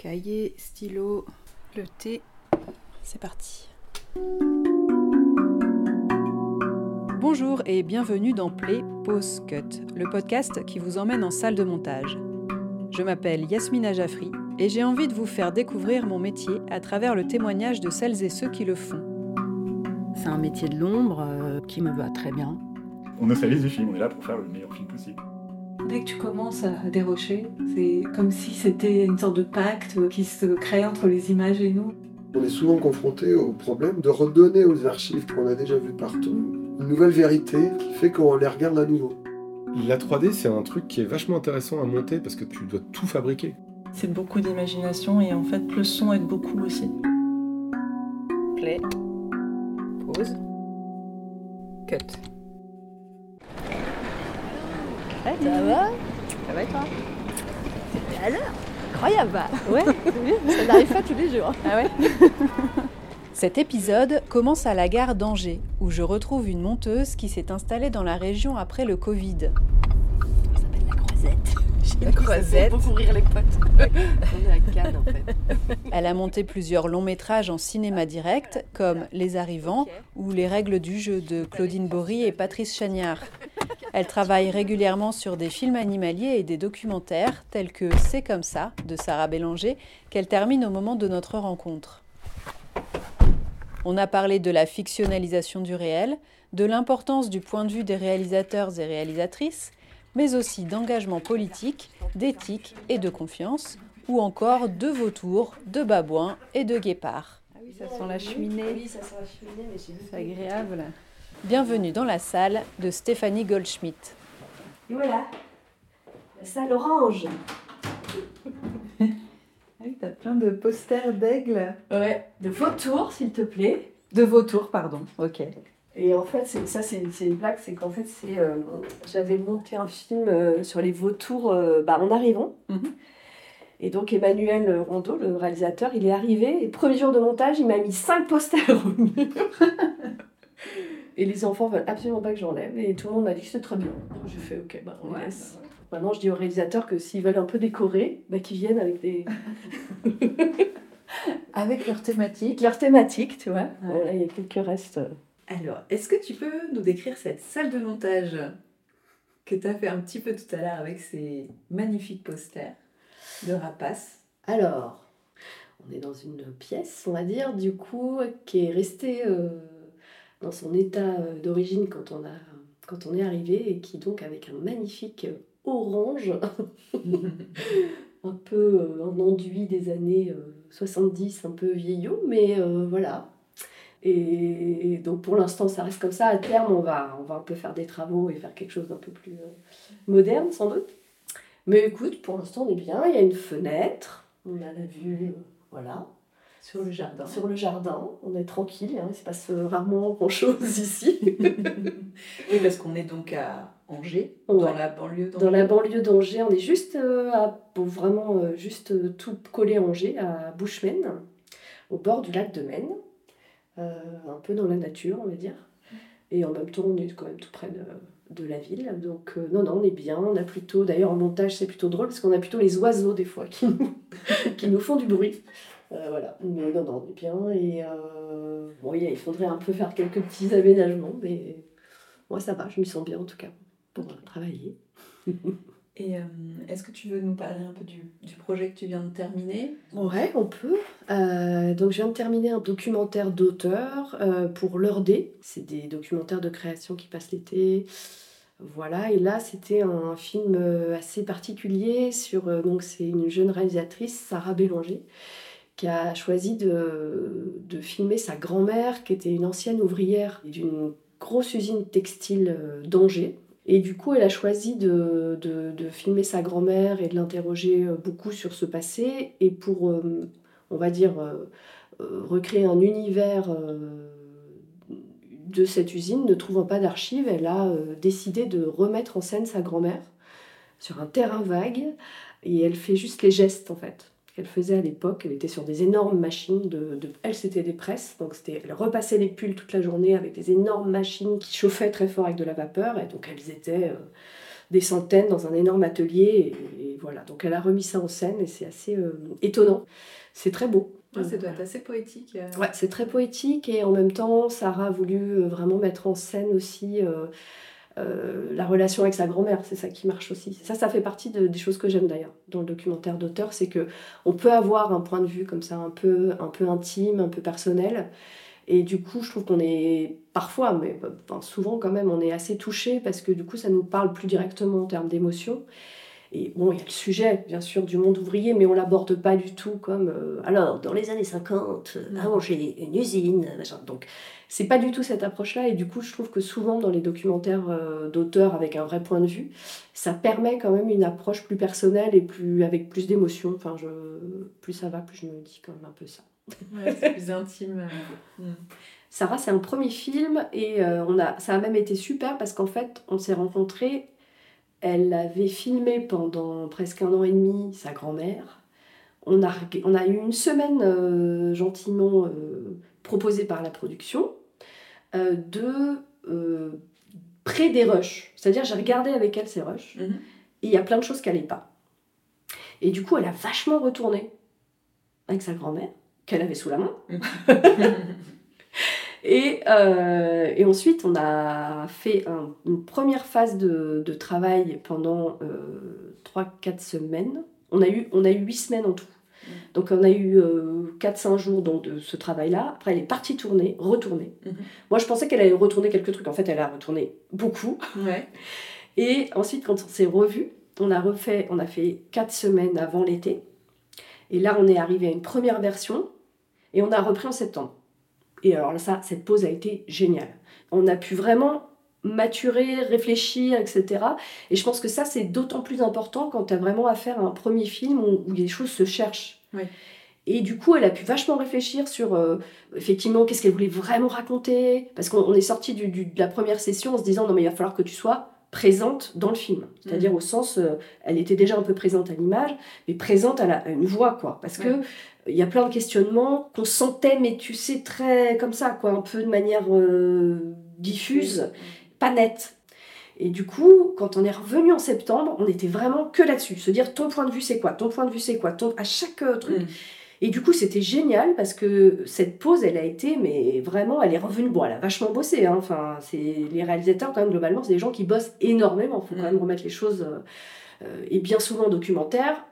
Cahier, stylo, le thé, c'est parti. Bonjour et bienvenue dans Play Pause Cut, le podcast qui vous emmène en salle de montage. Je m'appelle Yasmina Jaffri et j'ai envie de vous faire découvrir mon métier à travers le témoignage de celles et ceux qui le font. C'est un métier de l'ombre euh, qui me va très bien. On neutralise du film, on est là pour faire le meilleur film possible. Dès que tu commences à dérocher, c'est comme si c'était une sorte de pacte qui se crée entre les images et nous. On est souvent confronté au problème de redonner aux archives qu'on a déjà vues partout une nouvelle vérité qui fait qu'on les regarde à nouveau. La 3D, c'est un truc qui est vachement intéressant à monter parce que tu dois tout fabriquer. C'est beaucoup d'imagination et en fait le son aide beaucoup aussi. Play, pause, cut. Ça va Ça va et toi? C'était à l'heure Incroyable bah. Ouais, ça n'arrive pas tous les jours. Ah ouais Cet épisode commence à la gare d'Angers, où je retrouve une monteuse qui s'est installée dans la région après le Covid. Ça s'appelle la croisette. La croisette. Pour rire les potes. On est à Cannes en fait. Elle a monté plusieurs longs métrages en cinéma direct, comme Les Arrivants ou Les règles du jeu de Claudine Bory et Patrice Chagnard. Elle travaille régulièrement sur des films animaliers et des documentaires tels que C'est comme ça de Sarah Bélanger, qu'elle termine au moment de notre rencontre. On a parlé de la fictionnalisation du réel, de l'importance du point de vue des réalisateurs et réalisatrices, mais aussi d'engagement politique, d'éthique et de confiance, ou encore de vautours, de babouins et de guépards. Ah oui, ça sent la cheminée. Oui, ça sent la cheminée, mais. C'est agréable. Bienvenue dans la salle de Stéphanie Goldschmidt. Et voilà, la salle orange. Ah oui, t'as plein de posters d'aigle. Ouais, de vautours s'il te plaît. De vautours, pardon. Ok. Et en fait, ça, c'est c'est une blague, c'est qu'en fait, c'est, euh, j'avais monté un film euh, sur les vautours euh, bah, en arrivant. Mhm. Et donc, Emmanuel Rondeau, le réalisateur, il est arrivé, et premier jour de montage, il m'a mis cinq posters au mur. et les enfants veulent absolument pas que j'enlève, et tout le monde m'a dit que c'était très bien. J'ai fait, ok, bah, on Ouais, laisse. Maintenant, je dis aux réalisateurs que s'ils veulent un peu décorer, bah, qu'ils viennent avec des... Avec leur thématique. leur thématique, tu vois. Voilà, il y a quelques restes. Alors, est-ce que tu peux nous décrire cette salle de montage que tu as fait un petit peu tout à l'heure avec ces magnifiques posters de rapaces Alors, on est dans une pièce, on va dire, du coup, qui est restée euh, dans son état euh, d'origine quand, on a- quand on est arrivé et qui donc avec un magnifique euh, orange, un peu euh, un enduit des années euh, 70, un peu vieillot, mais euh, voilà. Et donc pour l'instant ça reste comme ça, à terme on va, on va un peu faire des travaux et faire quelque chose d'un peu plus euh, moderne sans doute. Mais écoute, pour l'instant on est bien, il y a une fenêtre, on a la vue, euh, voilà, sur le jardin. sur le jardin, on est tranquille, hein, il se passe euh, rarement grand chose ici. oui, parce qu'on est donc à Angers, dans la banlieue Dans la banlieue d'Angers, on est juste euh, à, bon, vraiment euh, juste tout collé à Angers, à Bouchemen, au bord du lac de Maine, euh, un peu dans la nature, on va dire. Et en même temps, on est quand même tout près de, de la ville. Donc, euh, non, non, on est bien. On a plutôt, d'ailleurs, en montage, c'est plutôt drôle parce qu'on a plutôt les oiseaux, des fois, qui nous, qui nous font du bruit. Euh, voilà, mais non, non, on est bien. Et euh, bon, il faudrait un peu faire quelques petits aménagements, mais moi, ça va, je m'y sens bien en tout cas pour travailler. Et euh, est-ce que tu veux nous parler un peu du, du projet que tu viens de terminer? Ouais, on peut. Euh, donc, je viens de terminer un documentaire d'auteur euh, pour l'heure D. C'est des documentaires de création qui passent l'été. Voilà, et là, c'était un film assez particulier sur. donc, c'est une jeune réalisatrice, Sarah Bélanger, qui a choisi de, de filmer sa grand-mère, qui était une ancienne ouvrière d'une grosse usine textile euh, d'Angers. Et du coup, elle a choisi de, de, de filmer sa grand-mère et de l'interroger euh, beaucoup sur ce passé. Et pour, euh, on va dire, recréer un univers de cette usine, ne trouvant pas d'archives, elle a décidé de remettre en scène sa grand-mère sur un terrain vague. Et elle fait juste les gestes, en fait, qu'elle faisait à l'époque. Elle était sur des énormes machines. De, de- Elle, c'était des presses. Donc, c'était, elle repassait les pulls toute la journée avec des énormes machines qui chauffaient très fort avec de la vapeur. Et donc, elles étaient euh, des centaines dans un énorme atelier. Et, et voilà, donc elle a remis ça en scène et c'est assez euh, étonnant. C'est très beau. Ouais, ça doit être assez poétique. euh. Ouais, c'est très poétique et en même temps, Sarah a voulu vraiment mettre en scène aussi euh, euh, la relation avec sa grand-mère. C'est ça qui marche aussi. Ça, ça fait partie de- des choses que j'aime d'ailleurs dans le documentaire d'auteur, c'est que on peut avoir un point de vue comme ça un peu, un peu intime, un peu personnel. Et du coup, je trouve qu'on est parfois, mais souvent quand même, on est assez touché parce que du coup, ça nous parle plus directement en termes d'émotion. Et bon, il y a le sujet, bien sûr, du monde ouvrier, mais on l'aborde pas du tout comme euh, alors, dans les années 50, euh, avant j'ai une usine, machin. Donc, c'est pas du tout cette approche-là. Et du coup, je trouve que souvent, dans les documentaires euh, d'auteurs avec un vrai point de vue, ça permet quand même une approche plus personnelle et plus, avec plus d'émotion. Enfin, je, plus ça va, plus je me dis quand même un peu ça. Ouais, c'est plus intime. Mm. Sarah, c'est un premier film et euh, on a, ça a même été super parce qu'en fait, on s'est rencontrés. Elle avait filmé pendant presque un an et demi sa grand-mère. On a, reg- on a eu une semaine euh, gentiment euh, proposée par la production euh, de près des rushs. C'est-à-dire, j'ai regardé avec elle ces rushs Mhm. et il y a plein de choses qui n'allaient pas. Et du coup, elle a vachement retourné avec sa grand-mère, qu'elle avait sous la main. Et, euh, et ensuite, on a fait un- une première phase de, de travail pendant 3-4 semaines. On a, eu, on a eu 8 semaines en tout. Donc on a eu 4-5 jours donc, de ce travail-là. Après, elle est partie tourner, retourner. Mhm. Moi, je pensais qu'elle allait retourner quelques trucs. En fait, elle a retourné beaucoup. Ouais. Et ensuite, quand on s'est revus, on a refait, on a fait 4 semaines avant l'été. Et là, on est arrivé à une première version. Et on a repris en septembre. Et alors là, ça, cette pause a été géniale. On a pu vraiment maturer, réfléchir, etc. Et je pense que ça, c'est d'autant plus important quand tu as vraiment affaire à un premier film où, où les choses se cherchent. Oui. Et du coup, elle a pu vachement réfléchir sur, euh, effectivement, qu'est-ce qu'elle voulait vraiment raconter. Parce qu'on on est sorti du, du- de la première session en se disant, non, mais il va falloir que tu sois présente dans le film. C'est-à-dire au sens, euh, elle était déjà un peu présente à l'image, mais présente à, la- à une voix, quoi. Parce que. Il y a plein de questionnements qu'on sentait, mais tu sais, très comme ça, quoi, un peu de manière euh, diffuse, pas nette. Et du coup, quand on est revenu en septembre, on était vraiment que là-dessus. Se dire, ton point de vue, c'est quoi? Ton point de vue, c'est quoi? Ton... À chaque euh, truc. Mm. Et du coup, c'était génial parce que cette pause, elle a été, mais vraiment, elle est revenue. Bon, elle a vachement bossé. Hein. Enfin, c'est les réalisateurs, quand même, globalement, c'est des gens qui bossent énormément. Il faut quand Mm. même remettre les choses. euh, et bien souvent, en documentaire,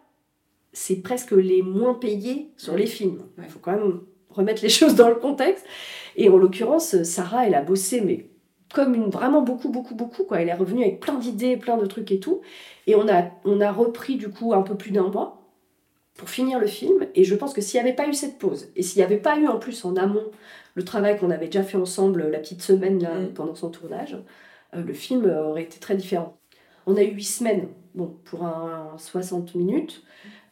c'est presque les moins payés sur les films. Il Ouais. faut quand même remettre les choses dans le contexte. Et en l'occurrence, Sarah, elle a bossé, mais comme une, vraiment beaucoup, beaucoup, beaucoup. Quoi. Elle est revenue avec plein d'idées, plein de trucs et tout. Et on a, on a repris, du coup, un peu plus d'un mois pour finir le film. Et je pense que s'il n'y avait pas eu cette pause, et s'il n'y avait pas eu en plus en amont le travail qu'on avait déjà fait ensemble la petite semaine là, Mm. pendant son tournage, euh, le film aurait été très différent. On a eu huit semaines bon, pour un 60 minutes,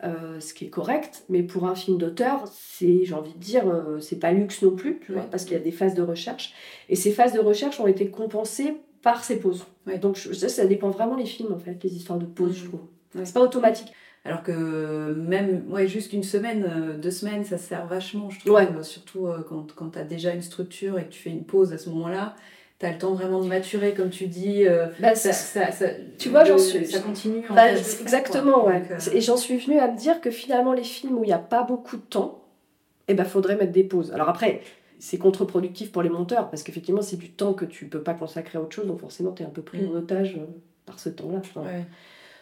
euh, ce qui est correct, mais pour un film d'auteur, c'est, j'ai envie de dire, euh, c'est pas luxe non plus, tu vois, Ouais. parce qu'il y a des phases de recherche. Et ces phases de recherche ont été compensées par ces pauses. Ouais. Donc je- ça, ça dépend vraiment les films, en fait, les histoires de pauses, je Mhm. trouve. Ouais. C'est pas automatique. Alors que même ouais, juste une semaine, euh, deux semaines, ça sert vachement, je trouve. Ouais. euh, Surtout quand, quand tu as déjà une structure et que tu fais une pause à ce moment-là, tu as le temps vraiment de maturer, comme tu dis. euh, Bah, ça, ça- ça- Tu vois, j'en suis- Ça continue. en Bah, exactement, quoi. ouais. Donc, euh, Et j'en suis venue à me dire que finalement, les films où il n'y a pas beaucoup de temps, eh ben, faudrait mettre des pauses. Alors après, c'est contre-productif pour les monteurs, parce qu'effectivement, c'est du temps que tu peux pas consacrer à autre chose, donc forcément, tu es un peu pris Mm. en otage euh, par ce temps-là. Enfin, ouais.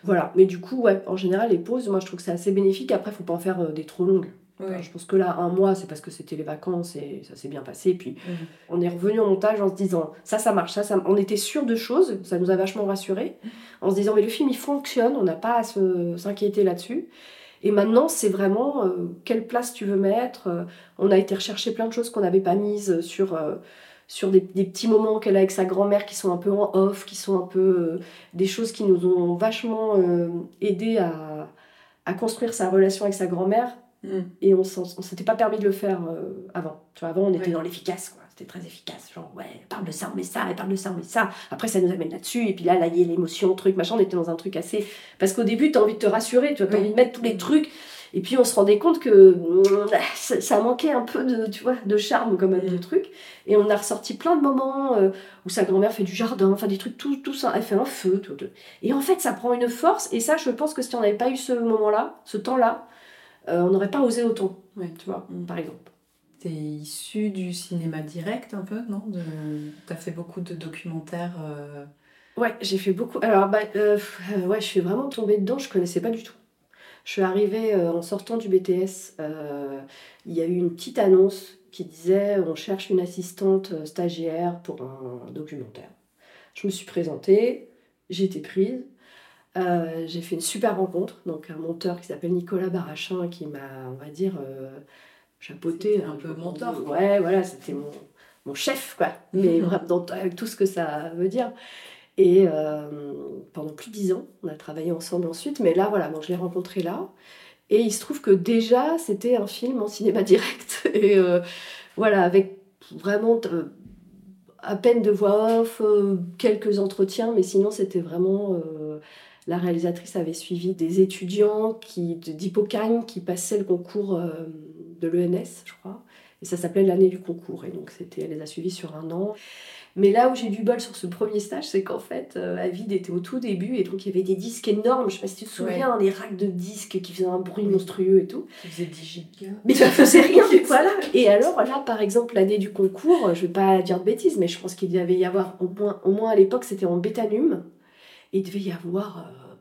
Voilà. Mais du coup, ouais, en général, les pauses, moi, je trouve que c'est assez bénéfique. Après, faut pas en faire des trop longues. Enfin, je pense que là, un mois, c'est parce que c'était les vacances et ça s'est bien passé. Puis Mhm. on est revenu au montage en se disant ça, ça marche, ça, ça. On était sûr de choses, ça nous a vachement rassurés. En se disant mais le film il fonctionne, on n'a pas à se- s'inquiéter là-dessus. Et maintenant, c'est vraiment euh, quelle place tu veux mettre. Euh, on a été rechercher plein de choses qu'on n'avait pas mises sur. euh, sur des, des petits moments qu'elle a avec sa grand-mère qui sont un peu en off, qui sont un peu des choses qui nous ont vachement aidé à, à construire sa relation avec sa grand-mère Mm. et on s'était pas permis de le faire euh, avant. Tu vois, avant, on était dans l'efficace, quoi. C'était très efficace. Genre, ouais, parle de ça, on met ça, elle parle de ça, on met ça. Après, ça nous amène là-dessus. Et puis là, là, il y a l'émotion, truc, machin. On était dans un truc assez. Parce qu'au début, tu as envie de te rassurer, tu as Oui. envie de mettre tous les trucs. Et puis on se rendait compte que ça, ça manquait un peu de, tu vois, de charme quand même, de truc. Et on a ressorti plein de moments euh, où sa grand-mère fait du jardin, enfin des trucs, tout, tout ça. Elle fait un feu. Tout, tout. Et en fait, ça prend une force. Et ça, je pense que si on n'avait pas eu ce moment-là, ce temps-là, on n'aurait pas osé autant, Ouais. tu vois, Mm. par exemple. T'es issu du cinéma direct un peu, non? De... T'as fait beaucoup de documentaires. euh, Ouais, j'ai fait beaucoup. Alors, bah, euh, euh, ouais, je suis vraiment tombée dedans, je connaissais pas du tout. Je suis arrivée euh, en sortant du BTS, euh, il y a eu une petite annonce qui disait on cherche une assistante euh, stagiaire pour un documentaire. Je me suis présentée, j'ai été prise. Euh, j'ai fait une super rencontre, donc un monteur qui s'appelle Nicolas Barachin qui m'a, on va dire, euh, chapeauté. Un peu mentor. Ouais, voilà, c'était mon, mon chef, quoi. Mais vraiment, dans- avec tout ce que ça veut dire. Et euh, pendant plus de dix ans, on a travaillé ensemble ensuite. Mais là, voilà, bon, je l'ai rencontré là. Et il se trouve que déjà, c'était un film en cinéma direct. Et euh, voilà, avec vraiment à peine de voix off, quelques entretiens, mais sinon, c'était vraiment. La réalisatrice avait suivi des étudiants qui, d'Hippocagne qui passaient le concours euh, de l'ENS, je crois. Et ça s'appelait l'année du concours. Et donc, c'était, elle les a suivis sur un an. Mais là où j'ai du bol sur ce premier stage, c'est qu'en fait, euh, Avid était au tout début et donc il y avait des disques énormes. Je sais pas si tu te souviens, les racks de disques qui faisaient un bruit monstrueux et tout. Tu faisais 10 gigas. Mais ça faisait rien, voilà. Et alors là, par exemple, l'année du concours, je vais pas dire de bêtises, mais je pense qu'il devait y avoir au moins, au moins à l'époque, c'était en bétanum. Il devait y avoir euh,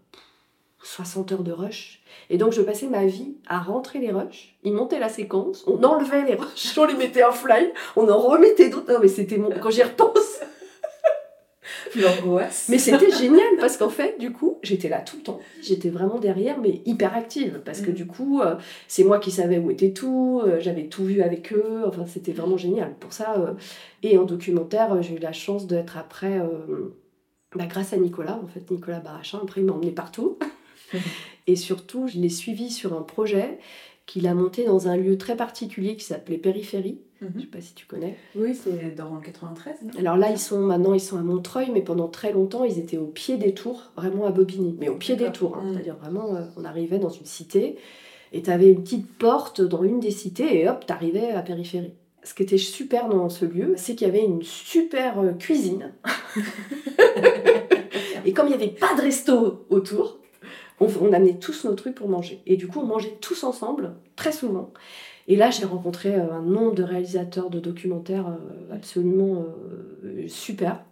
60 heures de rush. Et donc je passais ma vie à rentrer les rushs. Ils montaient la séquence, on enlevait les rushs, on les mettait en fly, on en remettait d'autres. Non, mais c'était mon. Quand j'y repense. L'angoisse. Mais c'était génial parce qu'en fait, du coup, j'étais là tout le temps. J'étais vraiment derrière, mais hyper active. Parce que Mm. du coup, euh, c'est moi qui savais où était tout, euh, j'avais tout vu avec eux. Enfin, c'était vraiment génial. Pour ça, euh, et en documentaire, euh, j'ai eu la chance d'être après, euh, bah, grâce à Nicolas, en fait, Nicolas Barachin. Après, il m'a emmené partout. et surtout, je l'ai suivi sur un projet qu'il a monté dans un lieu très particulier qui s'appelait Périphérie. Je Mhm. sais pas si tu connais. Oui, c'est dans le 93. non? Alors là, ils sont maintenant, ils sont à Montreuil, mais pendant très longtemps, ils étaient au pied des tours, vraiment à Bobigny. Mais au pied des tours, hein. Mm. c'est-à-dire vraiment, euh, on arrivait dans une cité et tu avais une petite porte dans une des cités et hop, tu arrivais à périphérie. Ce qui était super dans ce lieu, c'est qu'il y avait une super euh, cuisine. et comme il n'y avait pas de resto autour, on, on amenait tous nos trucs pour manger. Et du coup, on mangeait tous ensemble, très souvent. Et là, j'ai rencontré euh, un nombre de réalisateurs de documentaires euh, absolument super.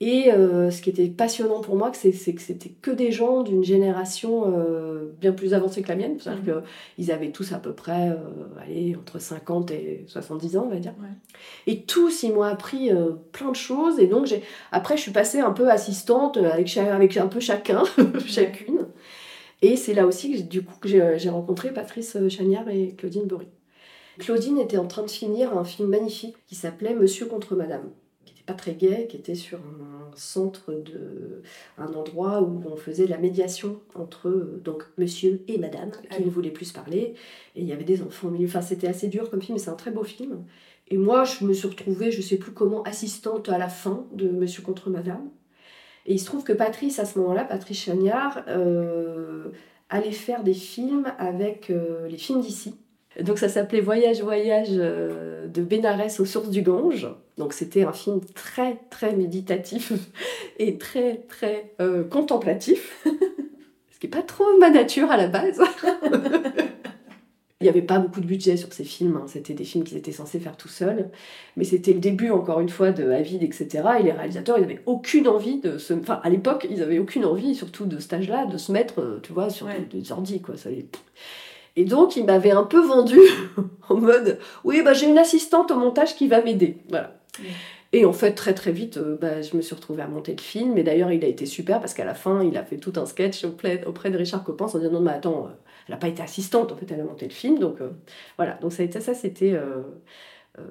Et euh, ce qui était passionnant pour moi, c'est que c'était que des gens d'une génération euh, bien plus avancée que la mienne. C'est-à-dire qu'ils avaient tous à peu près euh, allez, entre 50 et 70 ans, on va dire. Ouais. Et tous, ils m'ont appris plein de choses. Et donc, après, je suis passée un peu assistante avec, un peu chacun, chacune. Et c'est là aussi que, j'ai- du coup, que j'ai rencontré Patrice Chagnard et Claudine Bory. Claudine était en train de finir un film magnifique qui s'appelait Monsieur contre Madame, pas très gai, qui était sur un centre de. un endroit où on faisait la médiation entre euh, donc monsieur et madame qui Ah oui. ne voulaient plus se parler. Et il y avait des enfants au milieu. Enfin, c'était assez dur comme film, mais c'est un très beau film. Et moi, je me suis retrouvée, je sais plus comment, assistante à la fin de Monsieur contre Madame. Et il se trouve que Patrice, à ce moment-là, Patrice Chagnard, euh, allait faire des films avec euh, les films d'ici. Donc ça s'appelait Voyage, Voyage euh, de Bénarès aux sources du Gange. Donc c'était un film très, très méditatif et très, très euh, contemplatif. Ce qui n'est pas trop ma nature à la base. Il n'y avait pas beaucoup de budget sur ces films, hein. c'était des films qu'ils étaient censés faire tout seuls, mais c'était le début encore une fois de Avid, etc. Et les réalisateurs, ils n'avaient aucune envie de se... Enfin, à l'époque, ils n'avaient aucune envie, surtout de cet âge-là, de se mettre, euh, tu vois, sur Ouais. des, des ordi, quoi. Ça les... Et donc, ils m'avaient un peu vendu en mode, oui, bah, j'ai une assistante au montage qui va m'aider. Voilà. Et en fait, très très vite, euh, bah, je me suis retrouvée à monter le film. Et d'ailleurs, il a été super parce qu'à la fin, il a fait tout un sketch auprès, de Richard Coppens en disant non, mais attends, euh, elle n'a pas été assistante, en fait, elle a monté le film. Donc euh, voilà, donc ça, a été- ça c'était,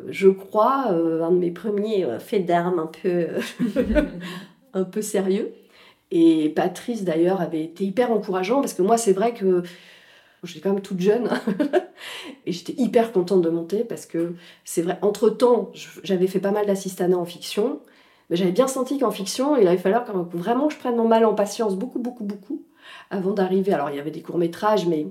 je crois, un de mes premiers faits d'armes un peu, un peu sérieux. Et Patrice, d'ailleurs, avait été hyper encourageant parce que moi, c'est vrai que j'étais quand même toute jeune et j'étais hyper contente de monter parce que c'est vrai, entre-temps, j'avais fait pas mal d'assistanat en fiction, mais j'avais bien senti qu'en fiction, il fallu quand même vraiment que je prenne mon mal en patience beaucoup, beaucoup, beaucoup avant d'arriver. Alors, il y avait des courts-métrages, mais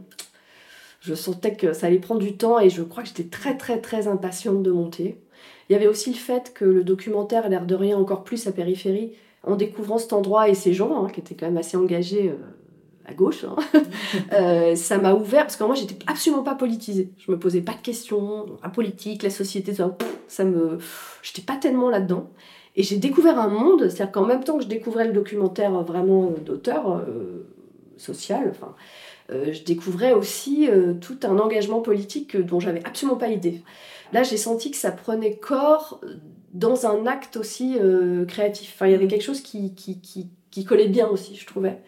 Je sentais que ça allait prendre du temps et je crois que j'étais très très très impatiente de monter. Il y avait aussi le fait que le documentaire, l'air de rien encore plus à périphérie, en découvrant cet endroit et ces gens, hein, qui étaient quand même assez engagés euh, à gauche, hein, euh, ça m'a ouvert, parce que moi j'étais absolument pas politisée. Je me posais pas de questions, la politique, la société, ça, ça me... J'étais pas tellement là-dedans. Et j'ai découvert un monde, c'est-à-dire qu'en même temps que je découvrais le documentaire vraiment d'auteur euh, social, enfin, euh, je découvrais aussi euh, tout un engagement politique dont j'avais absolument pas idée. Là, j'ai senti que ça prenait corps dans un acte aussi euh, créatif. Enfin, il y avait quelque chose qui, qui, qui, qui collait bien aussi, je trouvais,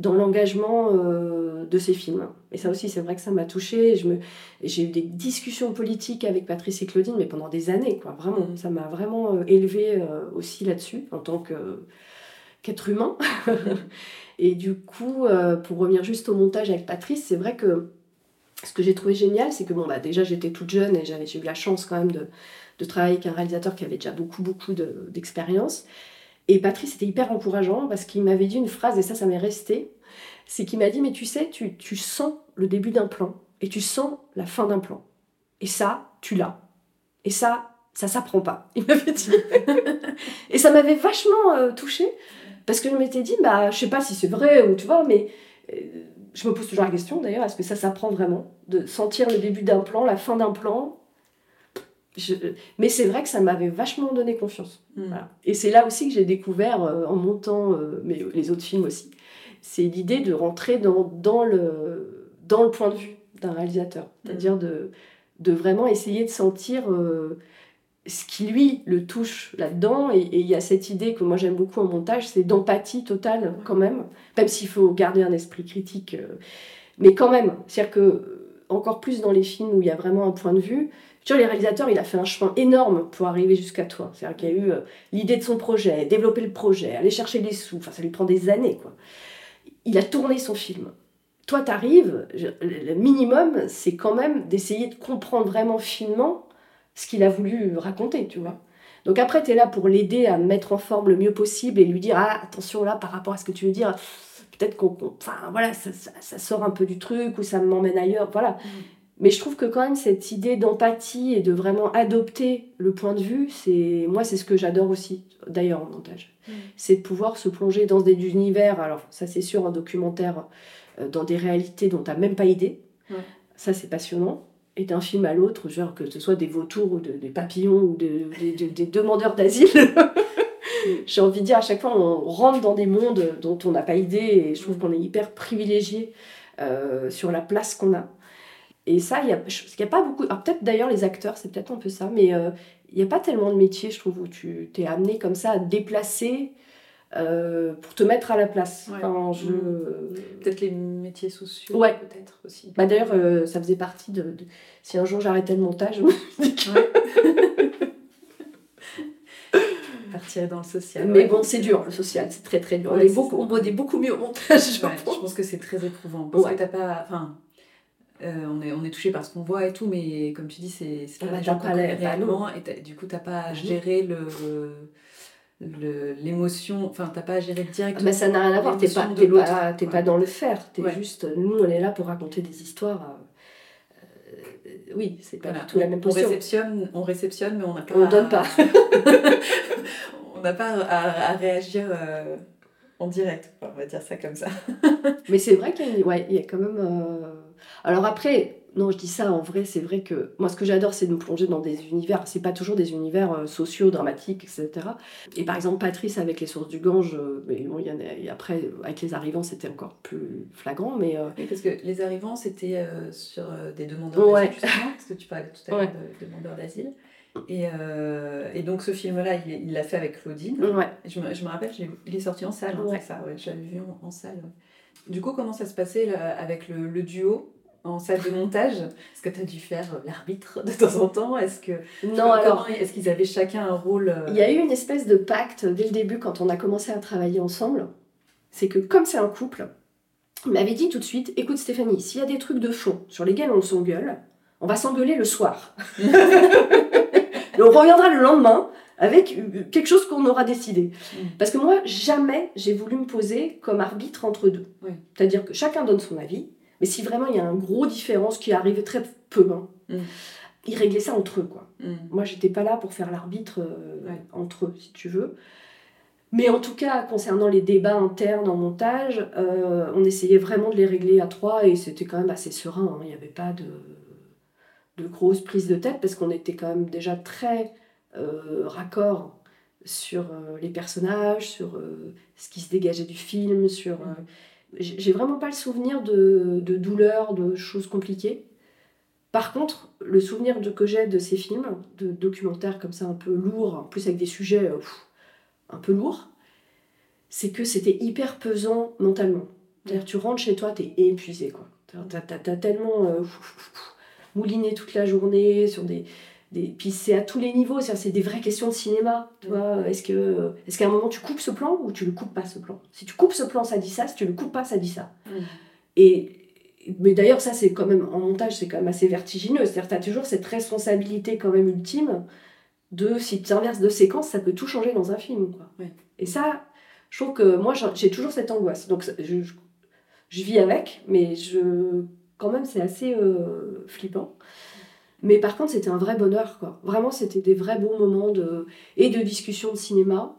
dans l'engagement de ces films. Et ça aussi, c'est vrai que ça m'a touchée. Je me... J'ai eu des discussions politiques avec Patrice et Claudine, mais pendant des années, quoi. Vraiment, ça m'a vraiment élevée aussi là-dessus, en tant que qu'être humain. Et du coup, euh, pour revenir juste au montage avec Patrice, c'est vrai que ce que j'ai trouvé génial, c'est que bon, bah, déjà j'étais toute jeune et j'avais eu la chance quand même de, de, travailler avec un réalisateur qui avait déjà beaucoup, beaucoup d'expérience. Et Patrice était hyper encourageant parce qu'il m'avait dit une phrase, et ça, ça m'est resté. C'est qu'il m'a dit, mais tu sais, tu, tu sens le début d'un plan et tu sens la fin d'un plan. Et ça, tu l'as. Et ça, ça s'apprend pas. Il m'avait dit. et ça m'avait vachement euh, touchée parce que je m'étais dit, bah, je sais pas si c'est vrai ou tu vois, mais euh, je me pose toujours la question d'ailleurs, est-ce que ça s'apprend vraiment De sentir le début d'un plan, la fin d'un plan Mais c'est vrai que ça m'avait vachement donné confiance. Hmm. Et c'est là aussi que j'ai découvert, euh, en montant euh, mais les autres films aussi, c'est l'idée de rentrer dans, dans, le, dans le point de vue d'un réalisateur. C'est-à-dire hmm. de, de vraiment essayer de sentir ce qui lui le touche là-dedans, et il y a cette idée que moi j'aime beaucoup en montage, c'est d'empathie totale quand même, même s'il faut garder un esprit critique, euh, mais quand même, c'est-à-dire que euh, encore plus dans les films où il y a vraiment un point de vue, tu vois, les réalisateurs, il a fait un chemin énorme pour arriver jusqu'à toi. C'est-à-dire qu'il y a eu euh, l'idée de son projet, développer le projet, aller chercher des sous, enfin ça lui prend des années quoi. Il a tourné son film. Toi, t'arrives, le minimum, c'est quand même d'essayer de comprendre vraiment finement ce qu'il a voulu raconter, tu vois. Donc après, tu es là pour l'aider à mettre en forme le mieux possible et lui dire, ah, attention là, par rapport à ce que tu veux dire, peut-être qu'on... Enfin, voilà, ça, ça, sort un peu du truc ou ça m'emmène ailleurs, voilà. Mm. Mais je trouve que quand même cette idée d'empathie et de vraiment adopter le point de vue, c'est moi c'est ce que j'adore aussi d'ailleurs en montage. Mm. C'est de pouvoir se plonger dans des univers, alors ça c'est sûr un documentaire, euh, dans des réalités dont tu n'as même pas idée. Ça c'est passionnant et d'un film à l'autre, genre que ce soit des vautours ou des papillons ou des demandeurs d'asile. J'ai envie de dire, à chaque fois, on rentre dans des mondes dont on n'a pas idée et je trouve qu'on est hyper privilégié euh, sur la place qu'on a. Et ça, il n'y a, a, pas beaucoup. peut-être d'ailleurs, les acteurs, c'est peut-être un peu ça, mais euh, il n'y a pas tellement de métiers, je trouve, où tu t'es amené comme ça à déplacer euh, pour te mettre à la place. je... Mmh. Peut-être les métiers sociaux, ouais. peut-être aussi. Bah, D'ailleurs, euh, ça faisait partie de, Si un jour j'arrêtais le montage, Partir dans le social. Mais bon, c'est dur, le social, c'est très très dur. on, est beaucoup, on est beaucoup mieux au montage. Je, pense. que c'est très éprouvant. Parce que t'as pas. Enfin, euh, on, est, on est touché par ce qu'on voit et tout, mais comme tu dis, c'est pas des gens réellement. Et du coup, t'as pas à gérer le l'émotion, enfin t'as pas à gérer direct. Mais ça n'a rien à voir, t'es pas, pas, pas, dans le faire, t'es juste, nous on est là pour raconter des histoires. Euh, euh, oui, c'est pas du tout la même posture. On réceptionne, on réceptionne mais on n'a pas. On donne pas. on n'a pas à, réagir euh, en direct, on va dire ça comme ça. mais c'est vrai qu'il y, ouais, y, a quand même. Alors après, non, je dis ça en vrai, c'est vrai que moi ce que j'adore c'est de me plonger dans des univers, c'est pas toujours des univers euh, sociaux, dramatiques, etc. Et par exemple Patrice avec les sources du Gange, euh, mais bon, il y en a, après avec les arrivants c'était encore plus flagrant, mais... Euh, parce que les arrivants c'était sur des demandeurs d'asile justement, parce que tu parlais tout à l'heure de demandeurs d'asile. Et, et, donc ce film-là, il l'a fait avec Claudine. Ouais. Je, me, je me rappelle, il est sorti en salle, hein, c'est ça, ouais, j'avais vu en, salle. Du coup, comment ça se passait avec le, le duo en salle de montage? Est-ce que tu as dû faire euh, l'arbitre de temps en temps? Est-ce que non alors est-ce qu'ils avaient chacun un rôle euh, Il y a eu une espèce de pacte dès le début quand on a commencé à travailler ensemble. C'est que comme c'est un couple, il m'avait dit tout de suite "Écoute Stéphanie, s'il y a des trucs de fond sur lesquels on s'engueule, on va s'engueuler le soir. Et on reviendra le lendemain avec quelque chose qu'on aura décidé. Mm. Parce que moi, jamais j'ai voulu me poser comme arbitre entre deux. C'est-à-dire que chacun donne son avis, Mais si vraiment il y a un gros différence qui arrivait très peu, hein, Mm. ils réglaient ça entre eux, quoi. Mm. Moi, j'étais pas là pour faire l'arbitre euh, Ouais. entre eux, si tu veux. Mais en tout cas, concernant les débats internes en montage, euh, on essayait vraiment de les régler à trois et c'était quand même assez serein. hein. Il n'y avait pas de, de grosses prises de tête parce qu'on était quand même déjà très euh, raccord sur euh, les personnages, sur euh, ce qui se dégageait du film, sur... euh, j'ai vraiment pas le souvenir de, de douleur, de choses compliquées. Par contre, le souvenir de, que j'ai de ces films, de documentaires comme ça un peu lourds, en plus avec des sujets pff, un peu lourds, c'est que c'était hyper pesant mentalement. C'est-à-dire tu rentres chez toi, t'es épuisé quoi. T'as, t'as tellement pff, pff, pff, mouliné toute la journée sur des, des... Puis c'est à tous les niveaux, c'est, des vraies questions de cinéma. Tu vois, est-ce, que, est-ce qu'à un moment tu coupes ce plan ou tu le coupes pas ce plan? Si tu coupes ce plan, ça dit ça, si tu le coupes pas, ça dit ça. Et, mais d'ailleurs, ça, c'est quand même, en montage, c'est quand même assez vertigineux. C'est-à-dire, tu as toujours cette responsabilité quand même ultime de, si tu inverses de séquence, ça peut tout changer dans un film. Quoi. Ouais. Et ça, je trouve que moi, j'ai toujours cette angoisse. Donc, ça- je, je, je vis avec, mais je, quand même, c'est assez euh, flippant. Mais par contre, c'était un vrai bonheur, quoi. Vraiment, c'était des vrais bons moments de, et de discussion de cinéma,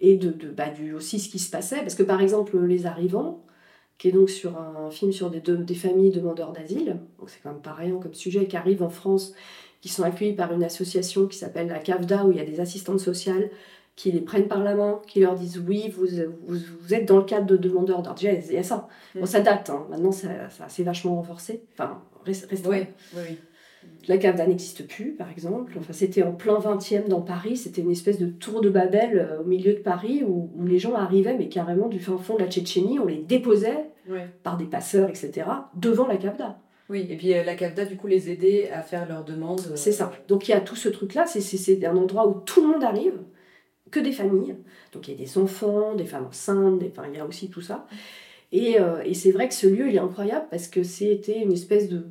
et de, de bah, du, aussi ce qui se passait. Parce que, par exemple, Les Arrivants, qui est donc sur un film sur des, de- des familles demandeurs d'asile, donc c'est quand même pas rien comme sujet, qui arrive en France, qui sont accueillis par une association qui s'appelle la CAFDA, où il y a des assistantes sociales qui les prennent par la main, qui leur disent oui, vous, vous, vous êtes dans le cadre de demandeurs. Déjà, il y a ça. Bon, Mm. ça date, hein. maintenant ça, ça s'est vachement renforcé, enfin rest- restreint. Oui, oui, oui. La CAFDA n'existe plus, par exemple. Enfin, c'était en plein 20e dans Paris. C'était une espèce de tour de Babel euh, au milieu de Paris où, où les gens arrivaient, mais carrément du fin fond de la Tchétchénie. On les déposait par des passeurs, etc., devant la CAFDA. Oui, et puis euh, la CAFDA, du coup, les aider à faire leurs demandes. euh, C'est ça. Donc il y a tout ce truc-là. C'est- C'est c'est un endroit où tout le monde arrive, que des familles. Donc il y a des enfants, des femmes enceintes, des... enfin il y a aussi tout ça. Et, euh, et c'est vrai que ce lieu, il est incroyable parce que c'était une espèce de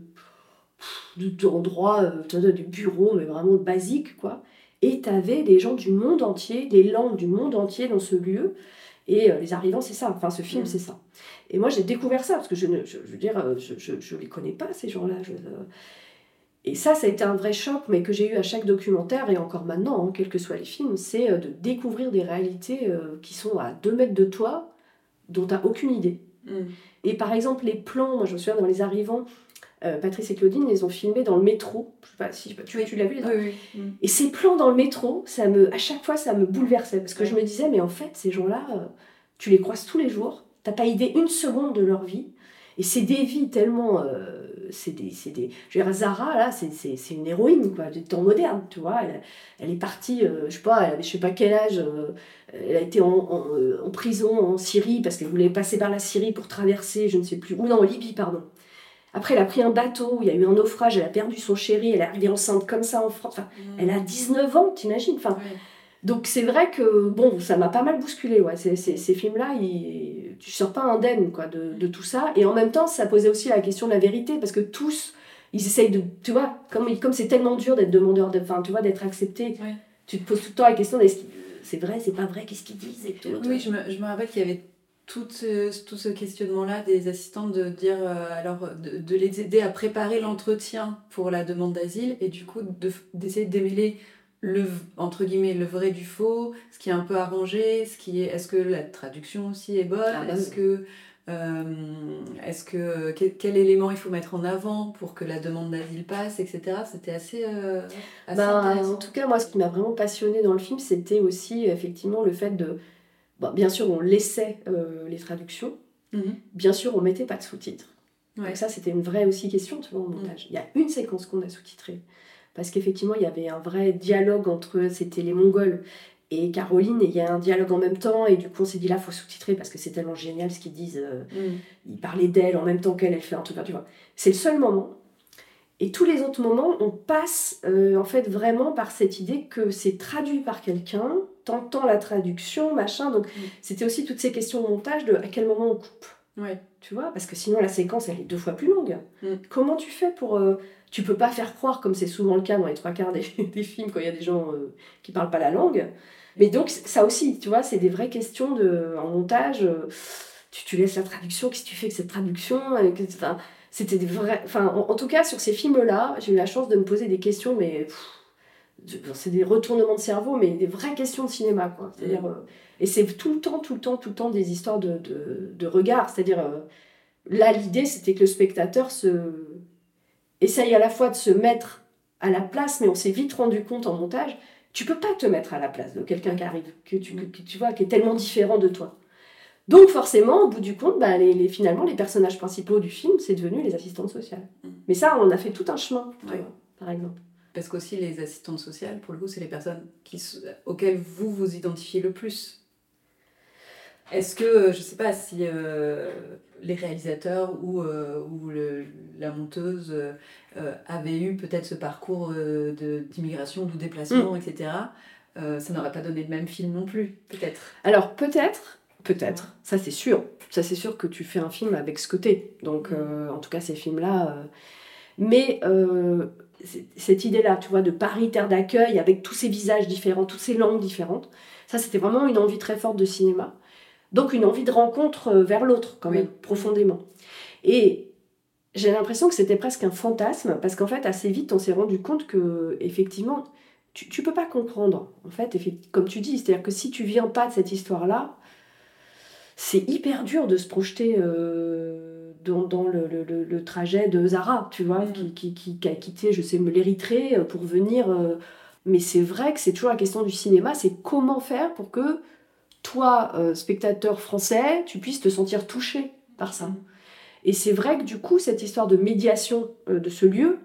de- d'endroit, euh, du bureau, mais vraiment basique, quoi. Et tu avais des gens du monde entier, des langues du monde entier dans ce lieu. Et euh, les arrivants, c'est ça. Enfin, ce film, Mm. c'est ça. Et moi, j'ai découvert ça parce que je ne, je, je veux dire, euh, je, je, je les connais pas ces gens-là. Et ça, ça a été un vrai choc, mais que j'ai eu à chaque documentaire, et encore maintenant, hein, quels que soient les films, c'est euh, de découvrir des réalités euh, qui sont à deux mètres de toi, dont tu n'as aucune idée. Mm. Et par exemple, les plans, moi je me souviens dans Les Arrivants, euh, Patrice et Claudine les ont filmés dans le métro. Je sais pas si tu, Oui. tu l'as vu là Oui, oui. Et ces plans dans le métro, ça me, à chaque fois, ça me bouleversait. Parce que je me disais, mais en fait, ces gens-là, euh, tu les croises tous les jours, t'as pas idée une seconde de leur vie. Et c'est des vies tellement. euh, c'est des, c'est des. Je veux dire, Zara, là, c'est, c'est, c'est une héroïne, quoi, du temps moderne, tu vois. Elle, elle est partie, euh, je sais pas, elle avait je sais pas quel âge. euh, elle a été en, en, euh, en prison en Syrie parce qu'elle voulait passer par la Syrie pour traverser, je ne sais plus. Ou non, en Libye, pardon. Après, elle a pris un bateau, il y a eu un naufrage, elle a perdu son chéri, elle est arrivée enceinte comme ça en France. Enfin, elle a 19 ans, t'imagines enfin, Ouais. Donc c'est vrai que, bon, ça m'a pas mal bousculé, ouais. Ces, ces, ces films-là, ils- tu sors pas indemne, quoi, de, de tout ça. Et en même temps, ça posait aussi la question de la vérité, parce que tous, ils essayent de, tu vois, comme comme c'est tellement dur d'être demandeur, de, enfin, tu vois, d'être accepté, tu te poses tout le temps la question, est-ce que c'est vrai, c'est pas vrai, qu'est-ce qu'ils disent et tout. Oui, je me, je me rappelle qu'il y avait tout ce, tout ce questionnement-là des assistantes de dire, euh, alors, de, de les aider à préparer l'entretien pour la demande d'asile et du coup de- d'essayer de démêler le, entre guillemets, le vrai du faux, ce qui est un peu arrangé, ce qui est, est-ce que la traduction aussi est bonne, Ah bah est-ce oui. que, euh, est-ce que, quel, quel élément il faut mettre en avant pour que la demande d'asile passe, etc. C'était assez, euh, assez intéressant. en tout cas, moi, ce qui m'a vraiment passionné dans le film, c'était aussi effectivement le fait de. bon, bien sûr, on laissait euh, les traductions. Mhm. Bien sûr, on mettait pas de sous-titres. Ouais. Donc ça, c'était une vraie aussi question, tu vois, au montage. Il y a une séquence qu'on a sous-titrée. Parce qu'effectivement, il y avait un vrai dialogue entre, c'était les Mongols et Caroline, et il y a un dialogue en même temps, et du coup, on s'est dit là, faut sous-titrer parce que c'est tellement génial ce qu'ils disent. euh, Mhm. il parlait d'elle en même temps qu'elle, elle fait un truc, tu vois. C'est le seul moment. Et tous les autres moments, on passe euh, en fait vraiment par cette idée que c'est traduit par quelqu'un, t'entends la traduction, machin. Donc Mm. c'était aussi toutes ces questions de montage de à quel moment on coupe. Ouais. Tu vois, parce que sinon la séquence elle est deux fois plus longue. Mm. Comment tu fais pour. euh, tu peux pas faire croire, comme c'est souvent le cas dans les trois quarts des, des films quand il y a des gens euh, qui parlent pas la langue. Mais donc ça aussi, tu vois, c'est des vraies questions de, en montage. euh, tu, tu laisses la traduction, qu'est-ce que tu fais avec cette traduction enfin, C'était des vrais. Enfin, en, en tout cas, sur ces films-là, j'ai eu la chance de me poser des questions, mais. c'est des retournements de cerveau, mais des vraies questions de cinéma, quoi. C'est-à-dire. euh, et c'est tout le temps, tout le temps, tout le temps des histoires de, de, de regard. C'est-à-dire. euh, là, l'idée, c'était que le spectateur se. Essaye à la fois de se mettre à la place, mais on s'est vite rendu compte en montage, tu peux pas te mettre à la place de quelqu'un qui arrive, que tu, que tu vois, qui est tellement différent de toi. Donc forcément, au bout du compte, bah, les, les- finalement, les personnages principaux du film, c'est devenu les assistantes sociales. Mm. Mais ça, on a fait tout un chemin, Ouais. par exemple. Parce qu'aussi, les assistantes sociales, pour le coup, c'est les personnes qui, auxquelles vous vous identifiez le plus. Est-ce que, euh, je sais pas, si euh, les réalisateurs ou, euh, ou le- la monteuse euh, avaient eu peut-être ce parcours euh, de- d'immigration, de déplacement, etc., euh, ça n'aurait pas donné le même film non plus, peut-être? Alors peut-être, peut-être, ça c'est sûr. Ça c'est sûr que tu fais un film avec ce côté. Donc euh, en tout cas ces films-là. Mais cette idée-là, tu vois, de Paris, terre d'accueil, avec tous ces visages différents, toutes ces langues différentes, ça c'était vraiment une envie très forte de cinéma. Donc une envie de rencontre euh, vers l'autre, quand Oui. même, profondément. Et j'ai l'impression que c'était presque un fantasme, parce qu'en fait, assez vite, on s'est rendu compte que, effectivement, tu, tu peux pas comprendre. En fait, comme tu dis, c'est-à-dire que si tu viens pas de cette histoire-là, c'est hyper dur de se projeter euh, dans, dans le, le- le- le trajet de Zara, tu vois, Mhm. qui, qui, qui- qui a quitté, je sais, l'Érythrée euh, pour venir. euh, mais c'est vrai que c'est toujours la question du cinéma, c'est comment faire pour que toi, euh, spectateur français, tu puisses te sentir touché par ça. Et c'est vrai que du coup, cette histoire de médiation euh, de ce lieu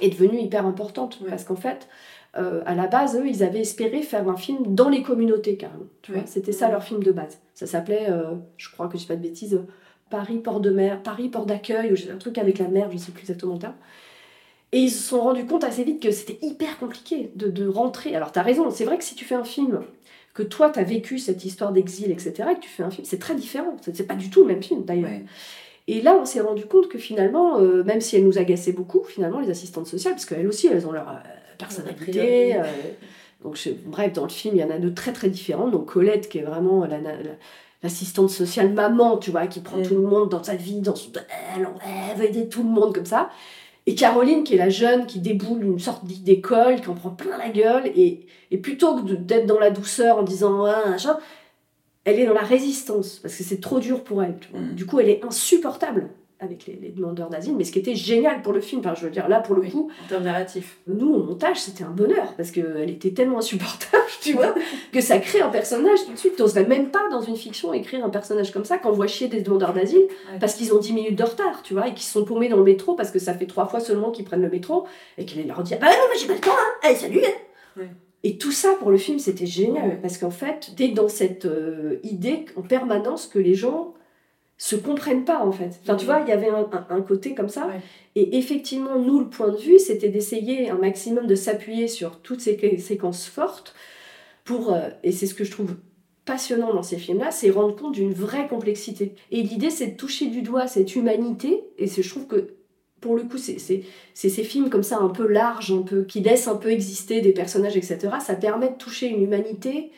est devenue hyper importante. Ouais. Parce qu'en fait, euh, à la base, eux, ils avaient espéré faire un film dans les communautés, carrément. Ouais. C'était ça leur film de base. Ça s'appelait, je crois que je dis pas de bêtises, Paris port de mer, Paris port d'accueil, ou un truc avec la mer, je sais plus exactement le terme. Et ils se sont rendus compte assez vite que c'était hyper compliqué de, de rentrer. Alors, tu as raison, c'est vrai que si tu fais un film, que toi, tu as vécu cette histoire d'exil, etc., et que tu fais un film, c'est très différent. C'est pas du tout le même film, d'ailleurs. Ouais. Et là, on s'est rendu compte que finalement, euh, même si elles nous agaçaient beaucoup, finalement, les assistantes sociales, parce qu'elles aussi, elles ont leur euh, personnalité. euh, donc, je- bref, dans le film, il y en a de très très différentes. Donc, Colette, qui est vraiment la- la- la- l'assistante sociale maman, tu vois, qui prend Mm. tout le monde dans sa vie, dans son... elle, veut aider tout le monde comme ça. Et Caroline, qui est la jeune, qui déboule une sorte d'école, qui en prend plein la gueule, et, et plutôt que d'être dans la douceur en disant ah, machin, elle est dans la résistance, parce que c'est trop dur pour elle. tu vois. Mm. Du coup, elle est insupportable avec les, les demandeurs d'asile, mais ce qui était génial pour le film, enfin, je veux dire, là, pour le Oui. coup, En termes narratifs. nous, au montage, c'était un bonheur, parce qu'elle était tellement insupportable, tu vois, que ça crée un personnage tout de suite. T'oserais même pas, dans une fiction, écrire un personnage comme ça, qu'on voit chier des demandeurs d'asile, Ouais. parce qu'ils ont 10 minutes de retard, tu vois, et qu'ils se sont paumés dans le métro, parce que ça fait trois fois seulement qu'ils prennent le métro, et qu'elle leur dit Ah bah non, mais j'ai pas le temps, hein Allez, salut hein Ouais. Et tout ça, pour le film, c'était génial, Ouais. parce qu'en fait, t'es dans cette euh, idée en permanence que les gens se comprennent pas, en fait. Enfin, tu vois, il y avait un, un- un côté comme ça, Ouais. et effectivement, nous, le point de vue, c'était d'essayer un maximum de s'appuyer sur toutes ces sé- séquences fortes pour, euh, et c'est ce que je trouve passionnant dans ces films-là, c'est rendre compte d'une vraie complexité. Et l'idée, c'est de toucher du doigt cette humanité, et je trouve que, pour le coup, c'est c'est- c'est ces films comme ça, un peu larges, un peu, qui laissent un peu exister des personnages, etc. Ça permet de toucher une humanité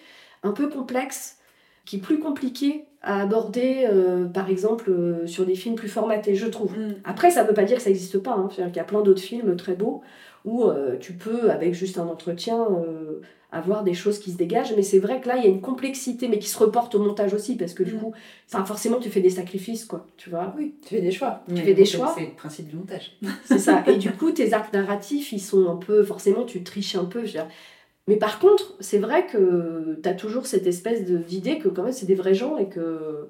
un peu complexe, qui est plus compliquée à aborder, euh, par exemple, euh, sur des films plus formatés, je trouve. Mm. Après, ça ne veut pas dire que ça n'existe pas. Hein. C'est-à-dire qu'il y a plein d'autres films très beaux où euh, tu peux, avec juste un entretien, avoir des choses qui se dégagent. Mais c'est vrai que là, il y a une complexité, mais qui se reporte au montage aussi, parce que du Mm. coup, forcément, tu fais des sacrifices, quoi. Tu vois Oui, tu fais des choix. Tu fais des choix. C'est le principe du montage. C'est ça. Et du coup, tes arcs narratifs, ils sont un peu. Forcément, tu triches un peu. je veux dire. Mais par contre, c'est vrai que tu as toujours cette espèce d'idée que, quand même, c'est des vrais gens et que.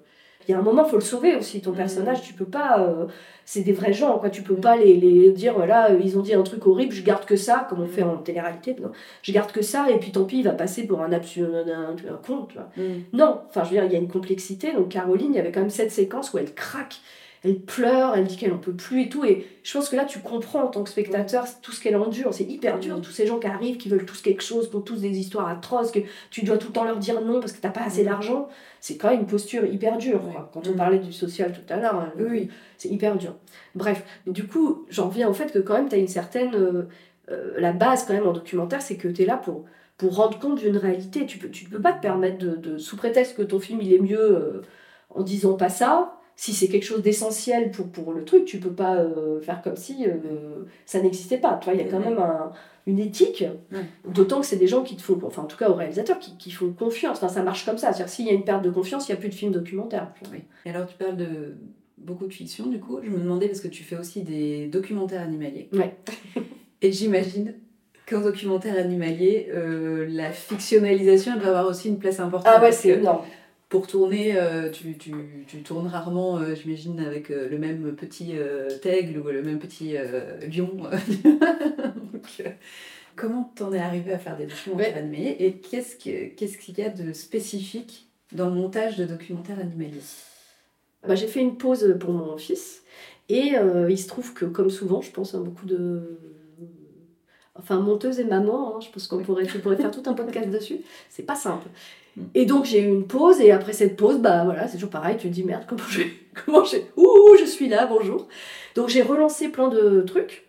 Il y a un moment, il faut le sauver aussi, ton Mhm. personnage. Tu peux pas. euh, c'est des vrais gens, quoi. Tu peux pas les, les dire, voilà, euh, ils ont dit un truc horrible, je garde que ça, comme on fait en télé-réalité. non. Je garde que ça, et puis tant pis, il va passer pour un absurde, un, un con, tu vois. Non, enfin, je veux dire, il y a une complexité. Donc, Caroline, il y avait quand même cette séquence où elle craque, elle pleure, elle dit qu'elle en peut plus et tout. Et je pense que là, tu comprends en tant que spectateur tout ce qu'elle endure. C'est hyper dur, tous ces gens qui arrivent, qui veulent tous quelque chose, qui ont tous des histoires atroces, que tu dois tout le temps leur dire non parce que t'as pas assez d'argent. C'est quand même une posture hyper dure. quoi. Quand on parlait du social tout à l'heure, hein, Oui, c'est hyper dur. Bref, du coup, j'en viens au fait que quand même, tu as une certaine... euh, euh, la base quand même en documentaire, c'est que tu es là pour, pour rendre compte d'une réalité. Tu peux, tu peux pas te permettre de, de- sous prétexte que ton film il est mieux, euh, en disant pas ça, si c'est quelque chose d'essentiel pour, pour le truc, tu peux pas euh, faire comme si euh, ça n'existait pas. Tu vois, il y a quand même un- une éthique, Ouais. d'autant que c'est des gens qui te font, enfin en tout cas aux réalisateurs, qui, qui font confiance. Enfin, ça marche comme ça. C'est-à-dire s'il y a une perte de confiance, il n'y a plus de film documentaire. Oui. Et alors, tu parles de beaucoup de fiction, du coup. Je me demandais, parce que tu fais aussi des documentaires animaliers. Ouais. Et j'imagine qu'en documentaire animalier, euh, la fictionnalisation, elle va avoir aussi une place importante. Ah ouais, c'est que énorme. Pour tourner, euh, tu, tu, tu tournes rarement, euh, j'imagine, avec euh, le même petit teigle ou le même petit lion. Donc, comment t'en es arrivé à faire des documentaires Ouais. animaliers et qu'est-ce que- qu'est-ce qu'il y a de spécifique dans le montage de documentaires animaliers? Bah, j'ai fait une pause pour mon fils. Et il se trouve que, comme souvent, je pense à beaucoup de. Enfin, monteuse et maman, hein, je pense qu'on pourrait, tu pourrais faire tout un podcast dessus. C'est pas simple. Et donc, j'ai eu une pause, et après cette pause, bah voilà, c'est toujours pareil, tu te dis merde, comment j'ai. Comment j'ai. Ouh, je suis là, bonjour. Donc, j'ai relancé plein de trucs,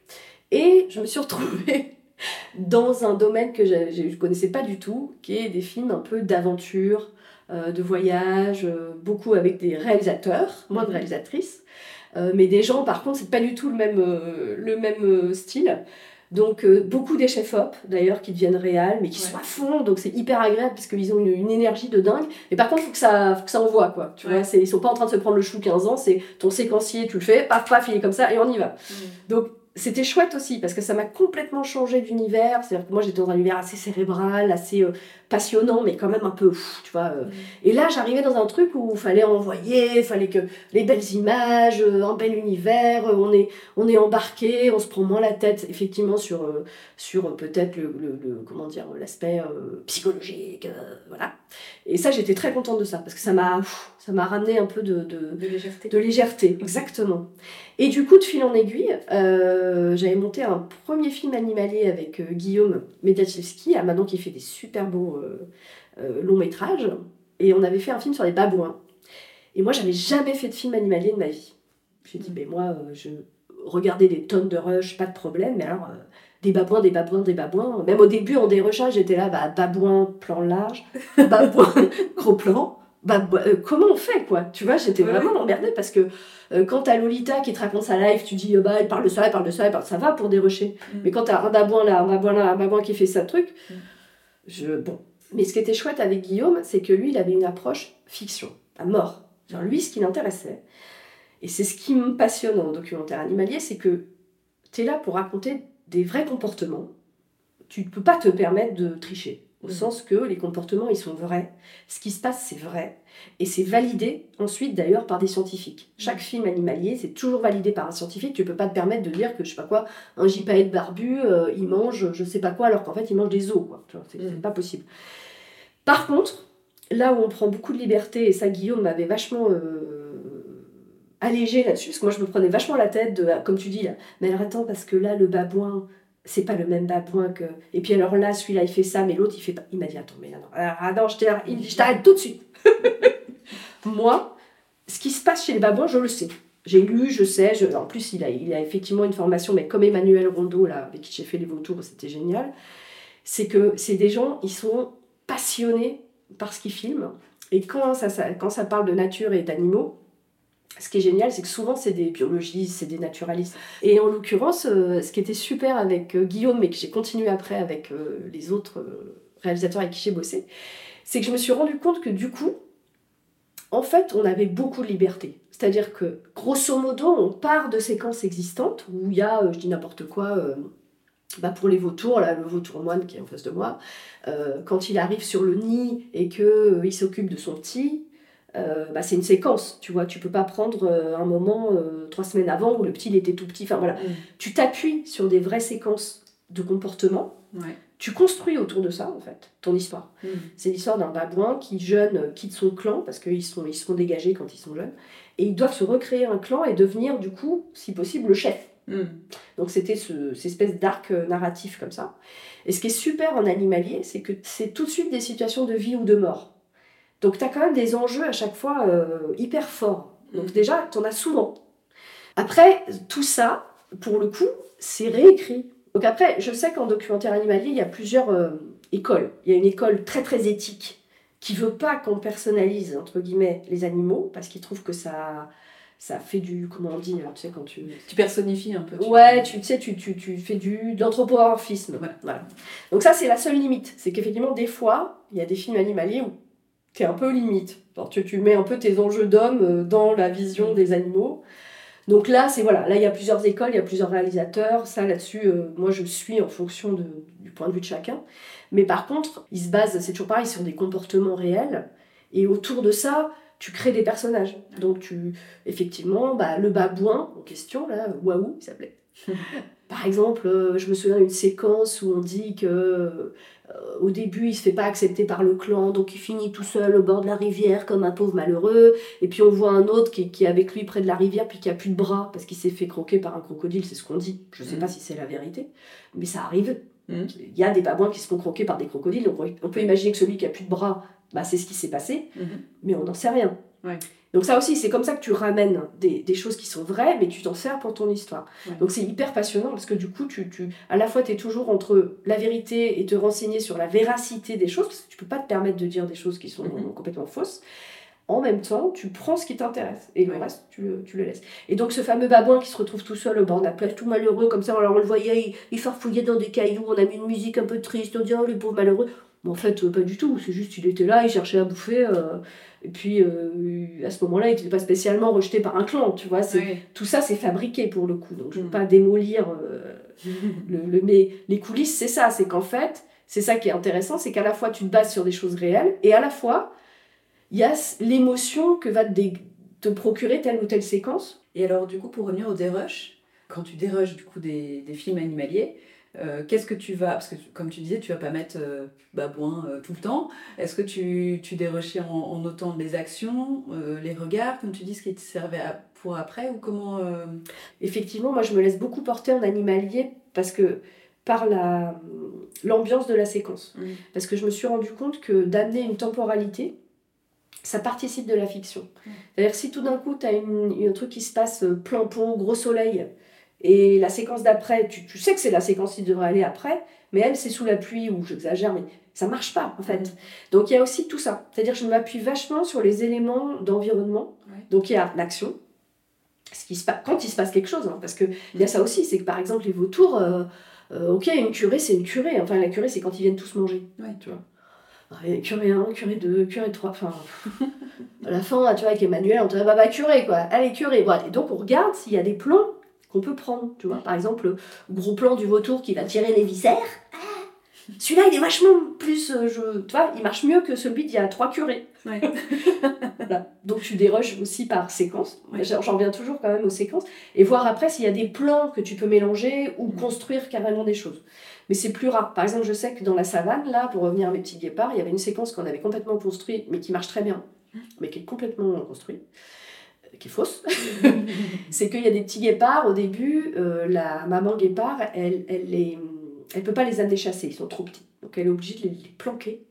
et je me suis retrouvée dans un domaine que je ne connaissais pas du tout, qui est des films un peu d'aventure, euh, de voyage, euh, beaucoup avec des réalisateurs, moins de réalisatrices. Euh, mais des gens, par contre, c'est pas du tout le même, le même style. Donc, euh, beaucoup des chefs-op, d'ailleurs, qui deviennent réels, mais qui Ouais. sont à fond, donc c'est hyper agréable parce qu'ils ont une, une énergie de dingue. Mais par contre, faut que ça, faut que ça envoie, quoi. Tu Ouais. vois, c'est- ils sont pas en train de se prendre le chou 15 ans, c'est ton séquencier, tu le fais, paf, paf, il est comme ça, et on y va. Donc c'était chouette aussi parce que ça m'a complètement changé d'univers. C'est-à-dire que moi j'étais dans un univers assez cérébral, assez euh, passionnant, mais quand même un peu, pff, tu vois. euh. Mm. Et là j'arrivais dans un truc où il fallait envoyer, il fallait que les belles images, euh, un bel univers, on est, on est embarqué, on se prend moins la tête effectivement sur, sur peut-être le, le- le- comment dire l'aspect psychologique, voilà. Et ça j'étais très contente de ça parce que ça m'a, ça m'a ramené un peu de- de, De légèreté. de légèreté, exactement. Et du coup, de fil en aiguille, euh, j'avais monté un premier film animalier avec euh, Guillaume Mediachevski, à maintenant qui fait des super beaux euh, longs métrages. Et on avait fait un film sur les babouins. Et moi, j'avais jamais fait de film animalier de ma vie. J'ai dit, ben moi, euh, je regardais des tonnes de rush, pas de problème, mais alors. des babouins, des babouins, des babouins. Même au début, en dérushage, j'étais là, bah, babouin, plan large, babouin, gros plan. Bah, bah, euh, comment on fait, quoi? Tu vois, j'étais Ouais, vraiment ouais. emmerdée parce que euh, quand t'as Lolita qui te raconte sa life, tu dis, euh, bah, elle parle de ça, elle parle de ça, elle parle... ça va pour dérocher. Mm. Mais quand t'as un babouin là, un babouin là, un babouin qui fait ça truc, Mm. je... bon. Mais ce qui était chouette avec Guillaume, c'est que lui, il avait une approche fiction, à mort. Genre, lui, ce qui l'intéressait, et c'est ce qui me passionne en documentaire animalier, c'est que t'es là pour raconter des vrais comportements. Tu ne peux pas te permettre de tricher. Au Mm. sens que les comportements, ils sont vrais. Ce qui se passe, c'est vrai. Et c'est validé ensuite d'ailleurs par des scientifiques. Chaque film animalier, c'est toujours validé par un scientifique. Tu peux pas te permettre de dire que je sais pas quoi, un gypaète barbu, euh, il mange je sais pas quoi, alors qu'en fait il mange des os. quoi. C'est Mm. c'est pas possible. Par contre, là où on prend beaucoup de liberté, et ça Guillaume m'avait vachement euh, allégé là-dessus, parce que moi je me prenais vachement la tête de, comme tu dis là, mais alors attends, parce que là le babouin, c'est pas le même babouin que. Et puis alors là, celui-là il fait ça, mais l'autre il fait pas. Il m'a dit, attends, mais non, ah non, dit, je t'arrête tout de suite. Moi, ce qui se passe chez les babouins, je le sais. J'ai lu, je sais. En plus, il a, il a effectivement une formation, mais comme Emmanuel Rondeau, là, avec qui j'ai fait les vautours, c'était génial. C'est que c'est des gens, ils sont passionnés par ce qu'ils filment. Et quand ça, ça- quand ça parle de nature et d'animaux, ce qui est génial, c'est que souvent, c'est des biologistes, c'est des naturalistes. Et en l'occurrence, euh, ce qui était super avec euh, Guillaume, mais que j'ai continué après avec euh, les autres réalisateurs avec qui j'ai bossé, c'est que je me suis rendu compte que du coup, en fait, on avait beaucoup de liberté. C'est-à-dire que, grosso modo, on part de séquences existantes où il y a, je dis n'importe quoi, bah pour les vautours, là, le vautour moine qui est en face de moi, quand il arrive sur le nid et qu'il il s'occupe de son petit, euh, bah, c'est une séquence, tu vois. Tu peux pas prendre euh, un moment euh, trois semaines avant où le petit il était tout petit. Enfin voilà, Mm. tu t'appuies sur des vraies séquences de comportement. Ouais. Tu construis autour de ça, en fait, ton histoire. Mm. C'est l'histoire d'un babouin qui, jeune, quitte son clan, parce qu'ils sont, ils sont dégagés quand ils sont jeunes, et ils doivent se recréer un clan et devenir, du coup, si possible, le chef. Mm. Donc c'était ce, cette espèce d'arc narratif comme ça. Et ce qui est super en animalier, c'est que c'est tout de suite des situations de vie ou de mort. Donc tu as quand même des enjeux à chaque fois euh, hyper forts. Donc Mhm. déjà, tu en as souvent. Après, tout ça, pour le coup, c'est réécrit. Donc après, je sais qu'en documentaire animalier, il y a plusieurs euh, écoles. Il y a une école très très éthique qui veut pas qu'on personnalise, entre guillemets, les animaux, parce qu'il trouve que ça, ça fait du. Comment on dit Tu sais, quand tu. Tu personnifies un peu. Ouais, tu sais, tu, tu, tu fais du, de l'anthropomorphisme. Voilà. Donc, ça, c'est la seule limite. C'est qu'effectivement, des fois, il y a des films animaliers où un peu limite. Alors, tu, tu mets un peu tes enjeux d'homme euh, dans la vision des animaux. Donc là, c'est voilà, là il y a plusieurs écoles, il y a plusieurs réalisateurs. Ça là-dessus, euh, moi je suis en fonction du point de vue de chacun. Mais par contre, ils se basent, c'est toujours pareil, sur des comportements réels. Et autour de ça, tu crées des personnages. Donc tu, effectivement, bah, le babouin en question là, Waouh, il s'appelait. Par exemple, euh, je me souviens d'une séquence où on dit que euh, au début, il se fait pas accepter par le clan, donc il finit tout seul au bord de la rivière comme un pauvre malheureux. Et puis on voit un autre qui, qui est avec lui près de la rivière, puis qui a plus de bras parce qu'il s'est fait croquer par un crocodile, c'est ce qu'on dit. Je sais Mhm. pas si c'est la vérité, mais ça arrive. Mhm. Il y a des babouins qui se font croquer par des crocodiles, donc on peut imaginer que celui qui a plus de bras, bah, c'est ce qui s'est passé, Mhm. mais on n'en sait rien. Ouais. Donc ça aussi, c'est comme ça que tu ramènes des, des choses qui sont vraies, mais tu t'en sers pour ton histoire. Ouais. Donc c'est hyper passionnant parce que du coup, tu, tu, à la fois, tu es toujours entre la vérité et te renseigner sur la véracité des choses, parce que tu peux pas te permettre de dire des choses qui sont Mhm. complètement fausses. En même temps, tu prends ce qui t'intéresse et le Ouais. reste, tu le, tu le laisses. Et donc ce fameux babouin qui se retrouve tout seul au bord de la plage, tout malheureux, comme ça, alors on le voyait, il, il farfouillait dans des cailloux, on a mis une musique un peu triste, on dit oh le pauvre malheureux. Mais en fait, euh, pas du tout, c'est juste il était là, il cherchait à bouffer. euh, et puis euh, à ce moment-là, il n'était pas spécialement rejeté par un clan, tu vois. c'est tout ça, c'est fabriqué pour le coup. Donc, je ne veux Mm. pas démolir euh, le, le- Mais les coulisses, c'est ça. C'est qu'en fait, c'est ça qui est intéressant, c'est qu'à la fois, tu te bases sur des choses réelles, et à la fois, il y a l'émotion que va te procurer telle ou telle séquence. Et alors, du coup, pour revenir au dérush, quand tu dérushes du coup des, des films animaliers, euh, qu'est-ce que tu vas. Parce que, comme tu disais, tu vas pas mettre euh, babouin euh, tout le temps. Est-ce que tu, tu dérushais en, en notant les actions, euh, les regards, comme tu dis, ce qui te servait à- pour après Ou comment. Effectivement, moi, je me laisse beaucoup porter en animalier parce que par la l'ambiance de la séquence. Mm. Parce que je me suis rendu compte que d'amener une temporalité, ça participe de la fiction. Mm. C'est-à-dire si tout d'un coup, tu as un truc qui se passe plein pot, gros soleil, et la séquence d'après, tu, tu sais que c'est la séquence qui devrait aller après, mais elle, c'est sous la pluie, ou j'exagère, mais ça marche pas, en fait. Mm. Donc il y a aussi tout ça. C'est-à-dire que je m'appuie vachement sur les éléments d'environnement. Ouais. Donc il y a l'action, ce qui se passe, quand il se passe quelque chose, hein, parce qu'il y a ça aussi, c'est que par exemple les vautours, euh, euh, ok, une curée c'est une curée, enfin la curée c'est quand ils viennent tous manger, Ouais. tu vois. Ah, et curée 1, curée 2, curée 3, enfin. à la fin, tu vois, avec Emmanuel, on te dit, bah, bah, curée, quoi. Allez, curée. Bon, et donc, on regarde s'il y a des plans qu'on peut prendre, tu vois. Par exemple, le gros plan du vautour qui va tirer les viscères. Ah, Celui-là, il est vachement plus. euh, je... Tu vois, il marche mieux que celui d'il y a trois curés. Ouais. Voilà. Donc, tu dérushes aussi par séquence. Ouais. J'en reviens toujours quand même aux séquences. Et voir après s'il y a des plans que tu peux mélanger ou construire carrément des choses. Mais c'est plus rare. Par exemple, je sais que dans la savane, là, pour revenir à mes petits guépards, il y avait une séquence qu'on avait complètement construite, mais qui marche très bien, mais qui est complètement construite, qui est fausse. c'est qu'il y a des petits guépards, au début, euh, la maman guépard, elle, elle les, elle peut pas les amener chasser, ils sont trop petits. Donc elle est obligée de les, planquer.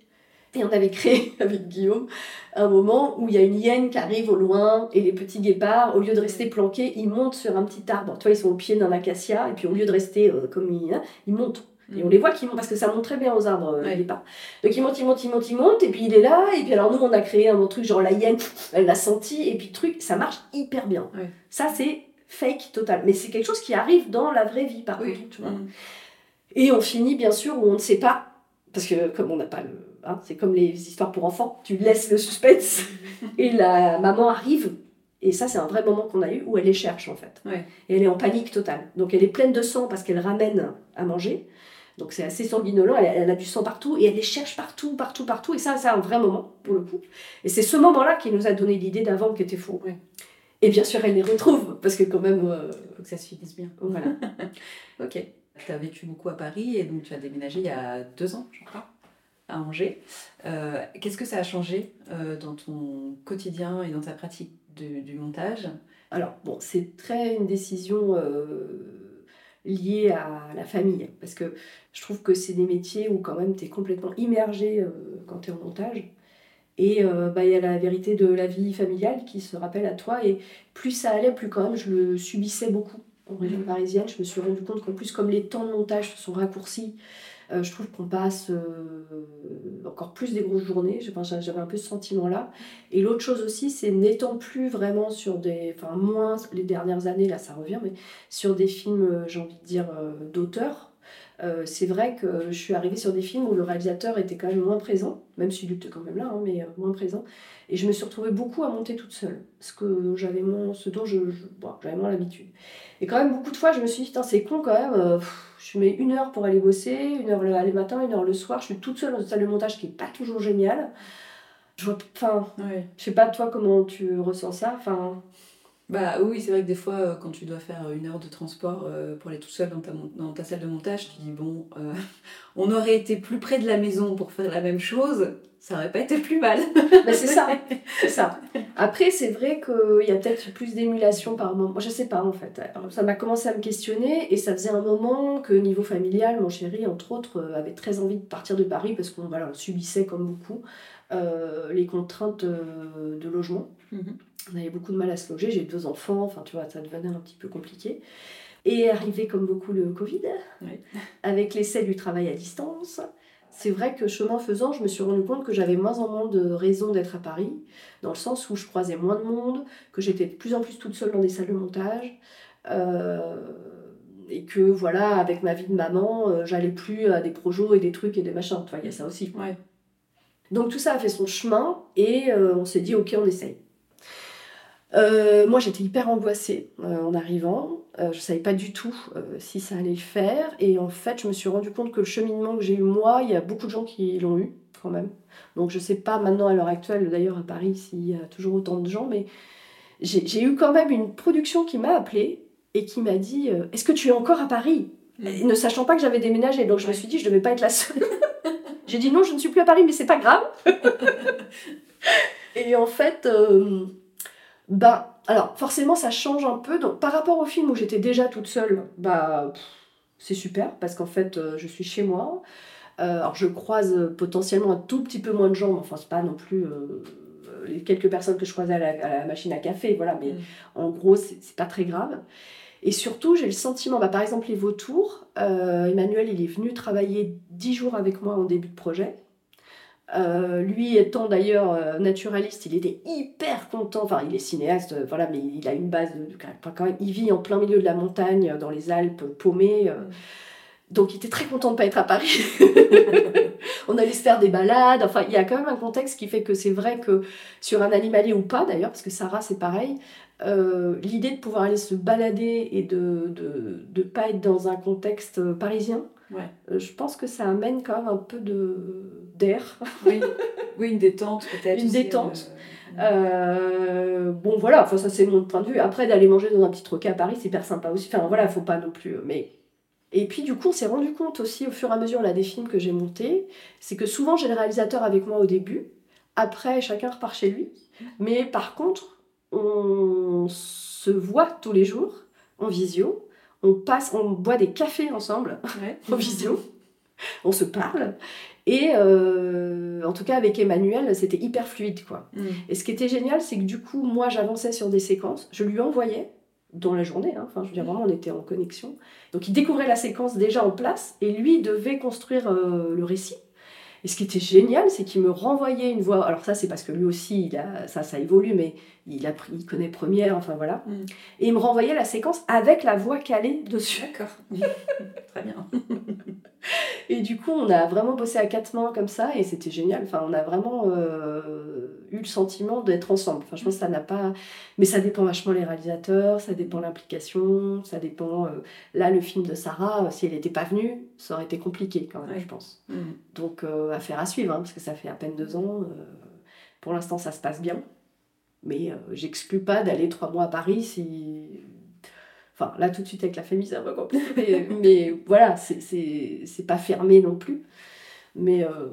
Et on avait créé avec Guillaume un moment où il y a une hyène qui arrive au loin et les petits guépards, au lieu de rester planqués, ils montent sur un petit arbre. Tu vois, ils sont au pied d'un acacia et puis au lieu de rester euh, comme ils, hein, ils montent. Et on les voit qui montent parce que ça monte très bien aux arbres, euh, Ouais. les guépards. Donc ils montent, ils montent, ils montent, ils montent et puis il est là. Et puis alors nous, on a créé un bon truc genre la hyène, elle l'a senti et puis truc, ça marche hyper bien. Ouais. Ça, c'est fake total. Mais c'est quelque chose qui arrive dans la vraie vie par Oui. contre. Tu vois. Mm. Et on finit bien sûr où on ne sait pas, parce que comme on n'a pas le. hein, c'est comme les histoires pour enfants, tu laisses le suspense et la maman arrive. Et ça, c'est un vrai moment qu'on a eu où elle les cherche en fait. Ouais. Et elle est en panique totale. Donc elle est pleine de sang parce qu'elle ramène à manger. Donc c'est assez sanguinolent, elle, elle a du sang partout et elle les cherche partout, partout, partout. Et ça, c'est un vrai moment pour le coup. Et c'est ce moment-là qui nous a donné l'idée d'avant qui était faux. Ouais. Et bien sûr, elle les retrouve parce que quand même. euh, Faut que ça se finisse bien. voilà. Ok. Tu as vécu beaucoup à Paris et donc tu as déménagé il y a deux ans, je crois, à Angers. Euh, Qu'est-ce que ça a changé euh, dans ton quotidien et dans ta pratique du, du montage? Alors, bon, c'est très une décision euh, liée à la famille. Parce que je trouve que c'est des métiers où, quand même, tu es complètement immergé euh, quand tu es en montage. Et euh, bah, il y a la vérité de la vie familiale qui se rappelle à toi. Et plus ça allait, plus quand même je le subissais beaucoup en région parisienne. Je me suis rendu compte qu'en plus, comme les temps de montage se sont raccourcis, Euh, je trouve qu'on passe euh, encore plus des grosses journées. J'avais un peu ce sentiment-là. Et l'autre chose aussi, c'est n'étant plus vraiment sur des. Enfin, moins les dernières années, là ça revient, mais sur des films, euh, j'ai envie de dire, d'auteur. C'est vrai que je suis arrivée sur des films où le réalisateur était quand même moins présent, même s'il était quand même là, hein, mais moins présent. Et je me suis retrouvée beaucoup à monter toute seule, ce, que j'avais moins, ce dont je, j'avais moins l'habitude. Et quand même, beaucoup de fois, je me suis dit, c'est con quand même, je mets une heure pour aller bosser, une heure le, matin, une heure le soir. Je suis toute seule dans une salle de montage qui n'est pas toujours géniale. Je vois, enfin, je sais pas toi comment tu ressens ça. Enfin. Bah oui, c'est vrai que des fois, euh, quand tu dois faire une heure de transport euh, pour aller tout seul dans ta, dans ta salle de montage, tu dis bon, euh, on aurait été plus près de la maison pour faire la même chose, ça aurait pas été plus mal. bah, c'est ça, c'est ça. Après, c'est vrai qu'il y a peut-être plus d'émulation par moment. Je sais pas en fait. ça m'a commencé à me questionner et ça faisait un moment que niveau familial, mon chéri, entre autres, avait très envie de partir de Paris parce qu'on voilà, on subissait comme beaucoup les contraintes de logement. Mhm. On avait beaucoup de mal à se loger, j'ai deux enfants, enfin tu vois, ça devenait un petit peu compliqué. Et arrivé comme beaucoup le Covid, avec l'essai du travail à distance, c'est vrai que chemin faisant, je me suis rendu compte que j'avais moins en moins de raisons d'être à Paris, dans le sens où je croisais moins de monde, que j'étais de plus en plus toute seule dans des salles de montage, euh, et que voilà, avec ma vie de maman, euh, j'allais plus à des projets et des trucs et des machins. Tu vois, il y a ça aussi. Donc tout ça a fait son chemin, et euh, on s'est dit, ok, on essaye. Euh, moi, j'étais hyper angoissée euh, en arrivant. Euh, je ne savais pas du tout si ça allait le faire. Et en fait, je me suis rendu compte que le cheminement que j'ai eu moi, il y a beaucoup de gens qui l'ont eu quand même. Donc, je ne sais pas maintenant à l'heure actuelle, d'ailleurs à Paris, s'il y a toujours autant de gens, mais j'ai eu quand même une production qui m'a appelée et qui m'a dit Est-ce que tu es encore à Paris? Ne sachant pas que j'avais déménagé. Donc, je me suis dit Je ne devais pas être la seule. j'ai dit Non, je ne suis plus à Paris, mais c'est pas grave. et en fait bah, alors forcément ça change un peu. Donc par rapport au film où j'étais déjà toute seule, bah c'est super parce qu'en fait euh, je suis chez moi. Euh, alors je croise potentiellement un tout petit peu moins de gens, mais enfin c'est pas non plus euh, les quelques personnes que je croisais à la, machine à café, voilà, mais mm. en gros c'est pas très grave. Et surtout, j'ai le sentiment, bah, par exemple, les vautours, Emmanuel, il est venu travailler dix jours avec moi en début de projet. Euh, lui étant d'ailleurs euh, naturaliste, il était hyper content. Enfin, il est cinéaste, euh, voilà, mais il a une base. quand même, il vit en plein milieu de la montagne, dans les Alpes, paumé. donc, il était très content de ne pas être à Paris. On allait se faire des balades. Enfin, il y a quand même un contexte qui fait que c'est vrai que sur un animalier ou pas, d'ailleurs, parce que Sarah, c'est pareil, l'idée de pouvoir aller se balader et de ne de, de pas être dans un contexte parisien, euh, je pense que ça amène quand même un peu de d'air. Oui. oui, une détente peut-être. Une détente. Euh, euh, bon voilà, enfin, ça c'est mon point de vue. Après d'aller manger dans un petit troquet à Paris, c'est hyper sympa aussi. Enfin voilà, faut pas non plus. Mais et puis du coup, on s'est rendu compte aussi au fur et à mesure là des films que j'ai montés, c'est que souvent j'ai le réalisateur avec moi au début. Après, chacun repart chez lui. Mais par contre, on se voit tous les jours en visio on passe, on boit des cafés ensemble en visio, on se parle. Et euh, en tout cas, avec Emmanuel, c'était hyper fluide, quoi. Mm. Et ce qui était génial, c'est que du coup, moi, j'avançais sur des séquences, je lui envoyais dans la journée, hein. enfin, je veux dire, vraiment, on était en connexion. Donc, il découvrait la séquence déjà en place, et lui devait construire euh, le récit. Et ce qui était génial, c'est qu'il me renvoyait une voix. Alors ça, c'est parce que lui aussi, il a, ça, ça évolue, mais il, a pris, il connaît Première, enfin voilà. Mm. Et il me renvoyait la séquence avec la voix calée dessus. D'accord. Très bien. et du coup, on a vraiment bossé à quatre mains comme ça, et c'était génial. Enfin, on a vraiment euh, eu le sentiment d'être ensemble. Enfin, je pense que ça n'a pas. Mais ça dépend vachement les réalisateurs, ça dépend l'implication, ça dépend. Euh, là, le film de Sarah, si elle n'était pas venue, ça aurait été compliqué quand même, je pense. Mm. Donc, euh, affaire à suivre, hein, parce que ça fait à peine deux ans. pour l'instant, ça se passe bien. Mais j'exclus pas d'aller trois mois à Paris si Enfin, là, tout de suite, avec la famille, c'est un peu compliqué. mais, voilà, c'est pas fermé non plus. Mais euh,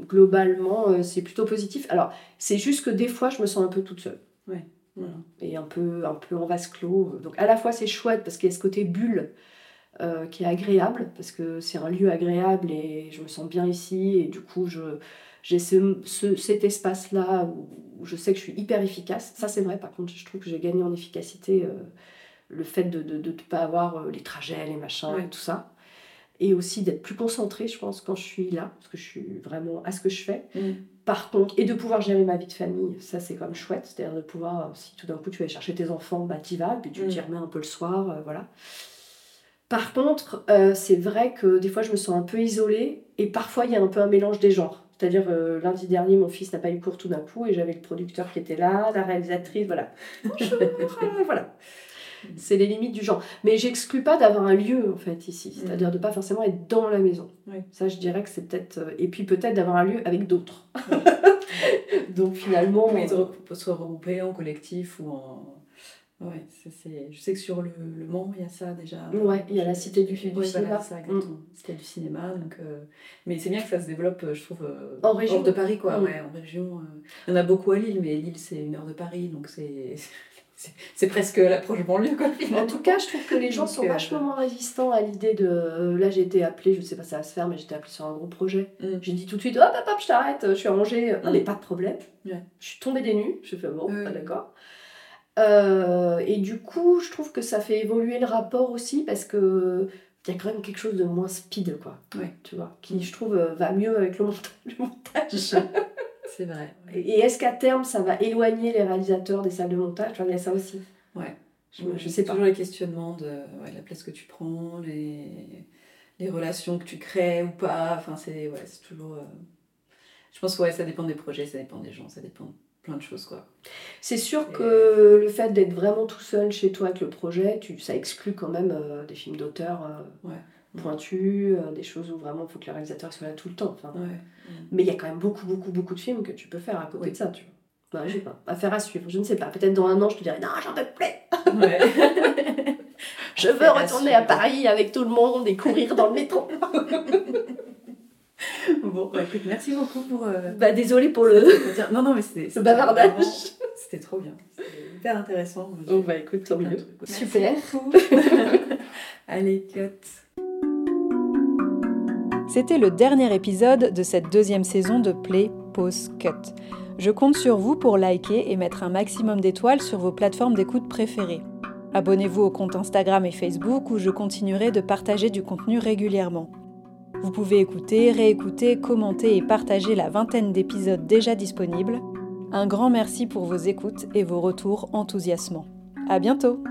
globalement, euh, c'est plutôt positif. Alors, c'est juste que des fois, je me sens un peu toute seule. Ouais. Voilà. Et un peu, un peu en vase clos. Donc, à la fois, c'est chouette parce qu'il y a ce côté bulle euh, qui est agréable, parce que c'est un lieu agréable et je me sens bien ici. Et du coup, j'ai ce, ce, cet espace-là où, je sais que je suis hyper efficace. Ça, c'est vrai, par contre, je trouve que j'ai gagné en efficacité le fait de ne pas avoir euh, les trajets, les machins et tout ça. et aussi d'être plus concentrée, je pense, quand je suis là, parce que je suis vraiment à ce que je fais. Mm. Par contre, et de pouvoir gérer ma vie de famille, ça c'est quand même chouette, c'est-à-dire de pouvoir, euh, si tout d'un coup tu vas chercher tes enfants, bah t'y vas, puis tu Mm. t'y remets un peu le soir, euh, voilà. Par contre, euh, c'est vrai que des fois je me sens un peu isolée, et parfois il y a un peu un mélange des genres. C'est-à-dire, euh, lundi dernier, mon fils n'a pas eu cours tout d'un coup, et j'avais le producteur qui était là, la réalisatrice, voilà. Bonjour, voilà. C'est les limites du genre. Mais j'exclus pas d'avoir un lieu, en fait, ici. C'est-à-dire de pas forcément être dans la maison. Oui. Ça, je dirais que c'est peut-être... euh, Et puis peut-être d'avoir un lieu avec d'autres. Donc finalement... Euh, re- se regrouper en collectif ou en. Ouais, je sais que sur le, le Mans, il y a ça déjà. Ouais, il y a la Cité du- du Ouais, voilà, cinéma. ça, exactement. Cité du cinéma. Donc, euh, Mais c'est bien que ça se développe, euh, je trouve, euh, En région. hors de Paris, quoi. Mm. Ouais, en région. euh. Il y en a beaucoup à Lille, mais Lille, c'est une heure de Paris, donc c'est. c'est- presque l'approche banlieue, quoi. En tout cas, je trouve que les gens sont euh, vachement moins résistants à l'idée de. euh, Là, j'ai été appelée, je sais pas si ça va se faire, mais j'étais appelée sur un gros projet. Mm. J'ai dit tout de suite, hop, hop, hop, je t'arrête, je suis à Angers. Non, Mm. mais pas de problème. Ouais. Je suis tombée des nues. Je fais bon, ah, d'accord. Euh, et du coup, je trouve que ça fait évoluer le rapport aussi parce que. Il y a quand même quelque chose de moins speed, quoi. Ouais. Tu vois, qui, je trouve, va mieux avec le montage. C'est vrai. Et est-ce qu'à terme, ça va éloigner les réalisateurs des salles de montage? Il y a ça aussi. Ouais. Je, sais pas. toujours les questionnements de ouais, la place que tu prends, les, les relations que tu crées ou pas. Enfin, c'est ouais, toujours. euh, Je pense que ouais, ça dépend des projets, ça dépend des gens, ça dépend de plein de choses, quoi. C'est sûr Et- que le fait d'être vraiment tout seul chez toi avec le projet, tu, ça exclut quand même euh, des films d'auteur euh, Ouais. Pointus, euh, des choses où vraiment il faut que le réalisateur soit là tout le temps. Enfin, Ouais. Mais il y a quand même beaucoup, beaucoup, beaucoup de films que tu peux faire à côté Oui. de ça, tu vois. Bah, je sais pas, affaire à suivre, je ne sais pas. Peut-être dans un an, je te dirai non, j'en peux plus. Ouais. Je veux retourner à. Paris avec tout le monde et courir dans le métro. bon, bah, écoute, merci beaucoup pour. euh, bah, désolé pour le. Non, non, mais c'était. c'était bavardage. vraiment- C'était trop bien. C'était hyper intéressant. Oh, bah écoute, tant mieux. Super. Allez, cut. C'était le dernier épisode de cette deuxième saison de Play, Pause, Cut. Je compte sur vous pour liker et mettre un maximum d'étoiles sur vos plateformes d'écoute préférées. Abonnez-vous au compte Instagram et Facebook où je continuerai de partager du contenu régulièrement. Vous pouvez écouter, réécouter, commenter et partager la vingtaine d'épisodes déjà disponibles. Un grand merci pour vos écoutes et vos retours enthousiasmants. À bientôt!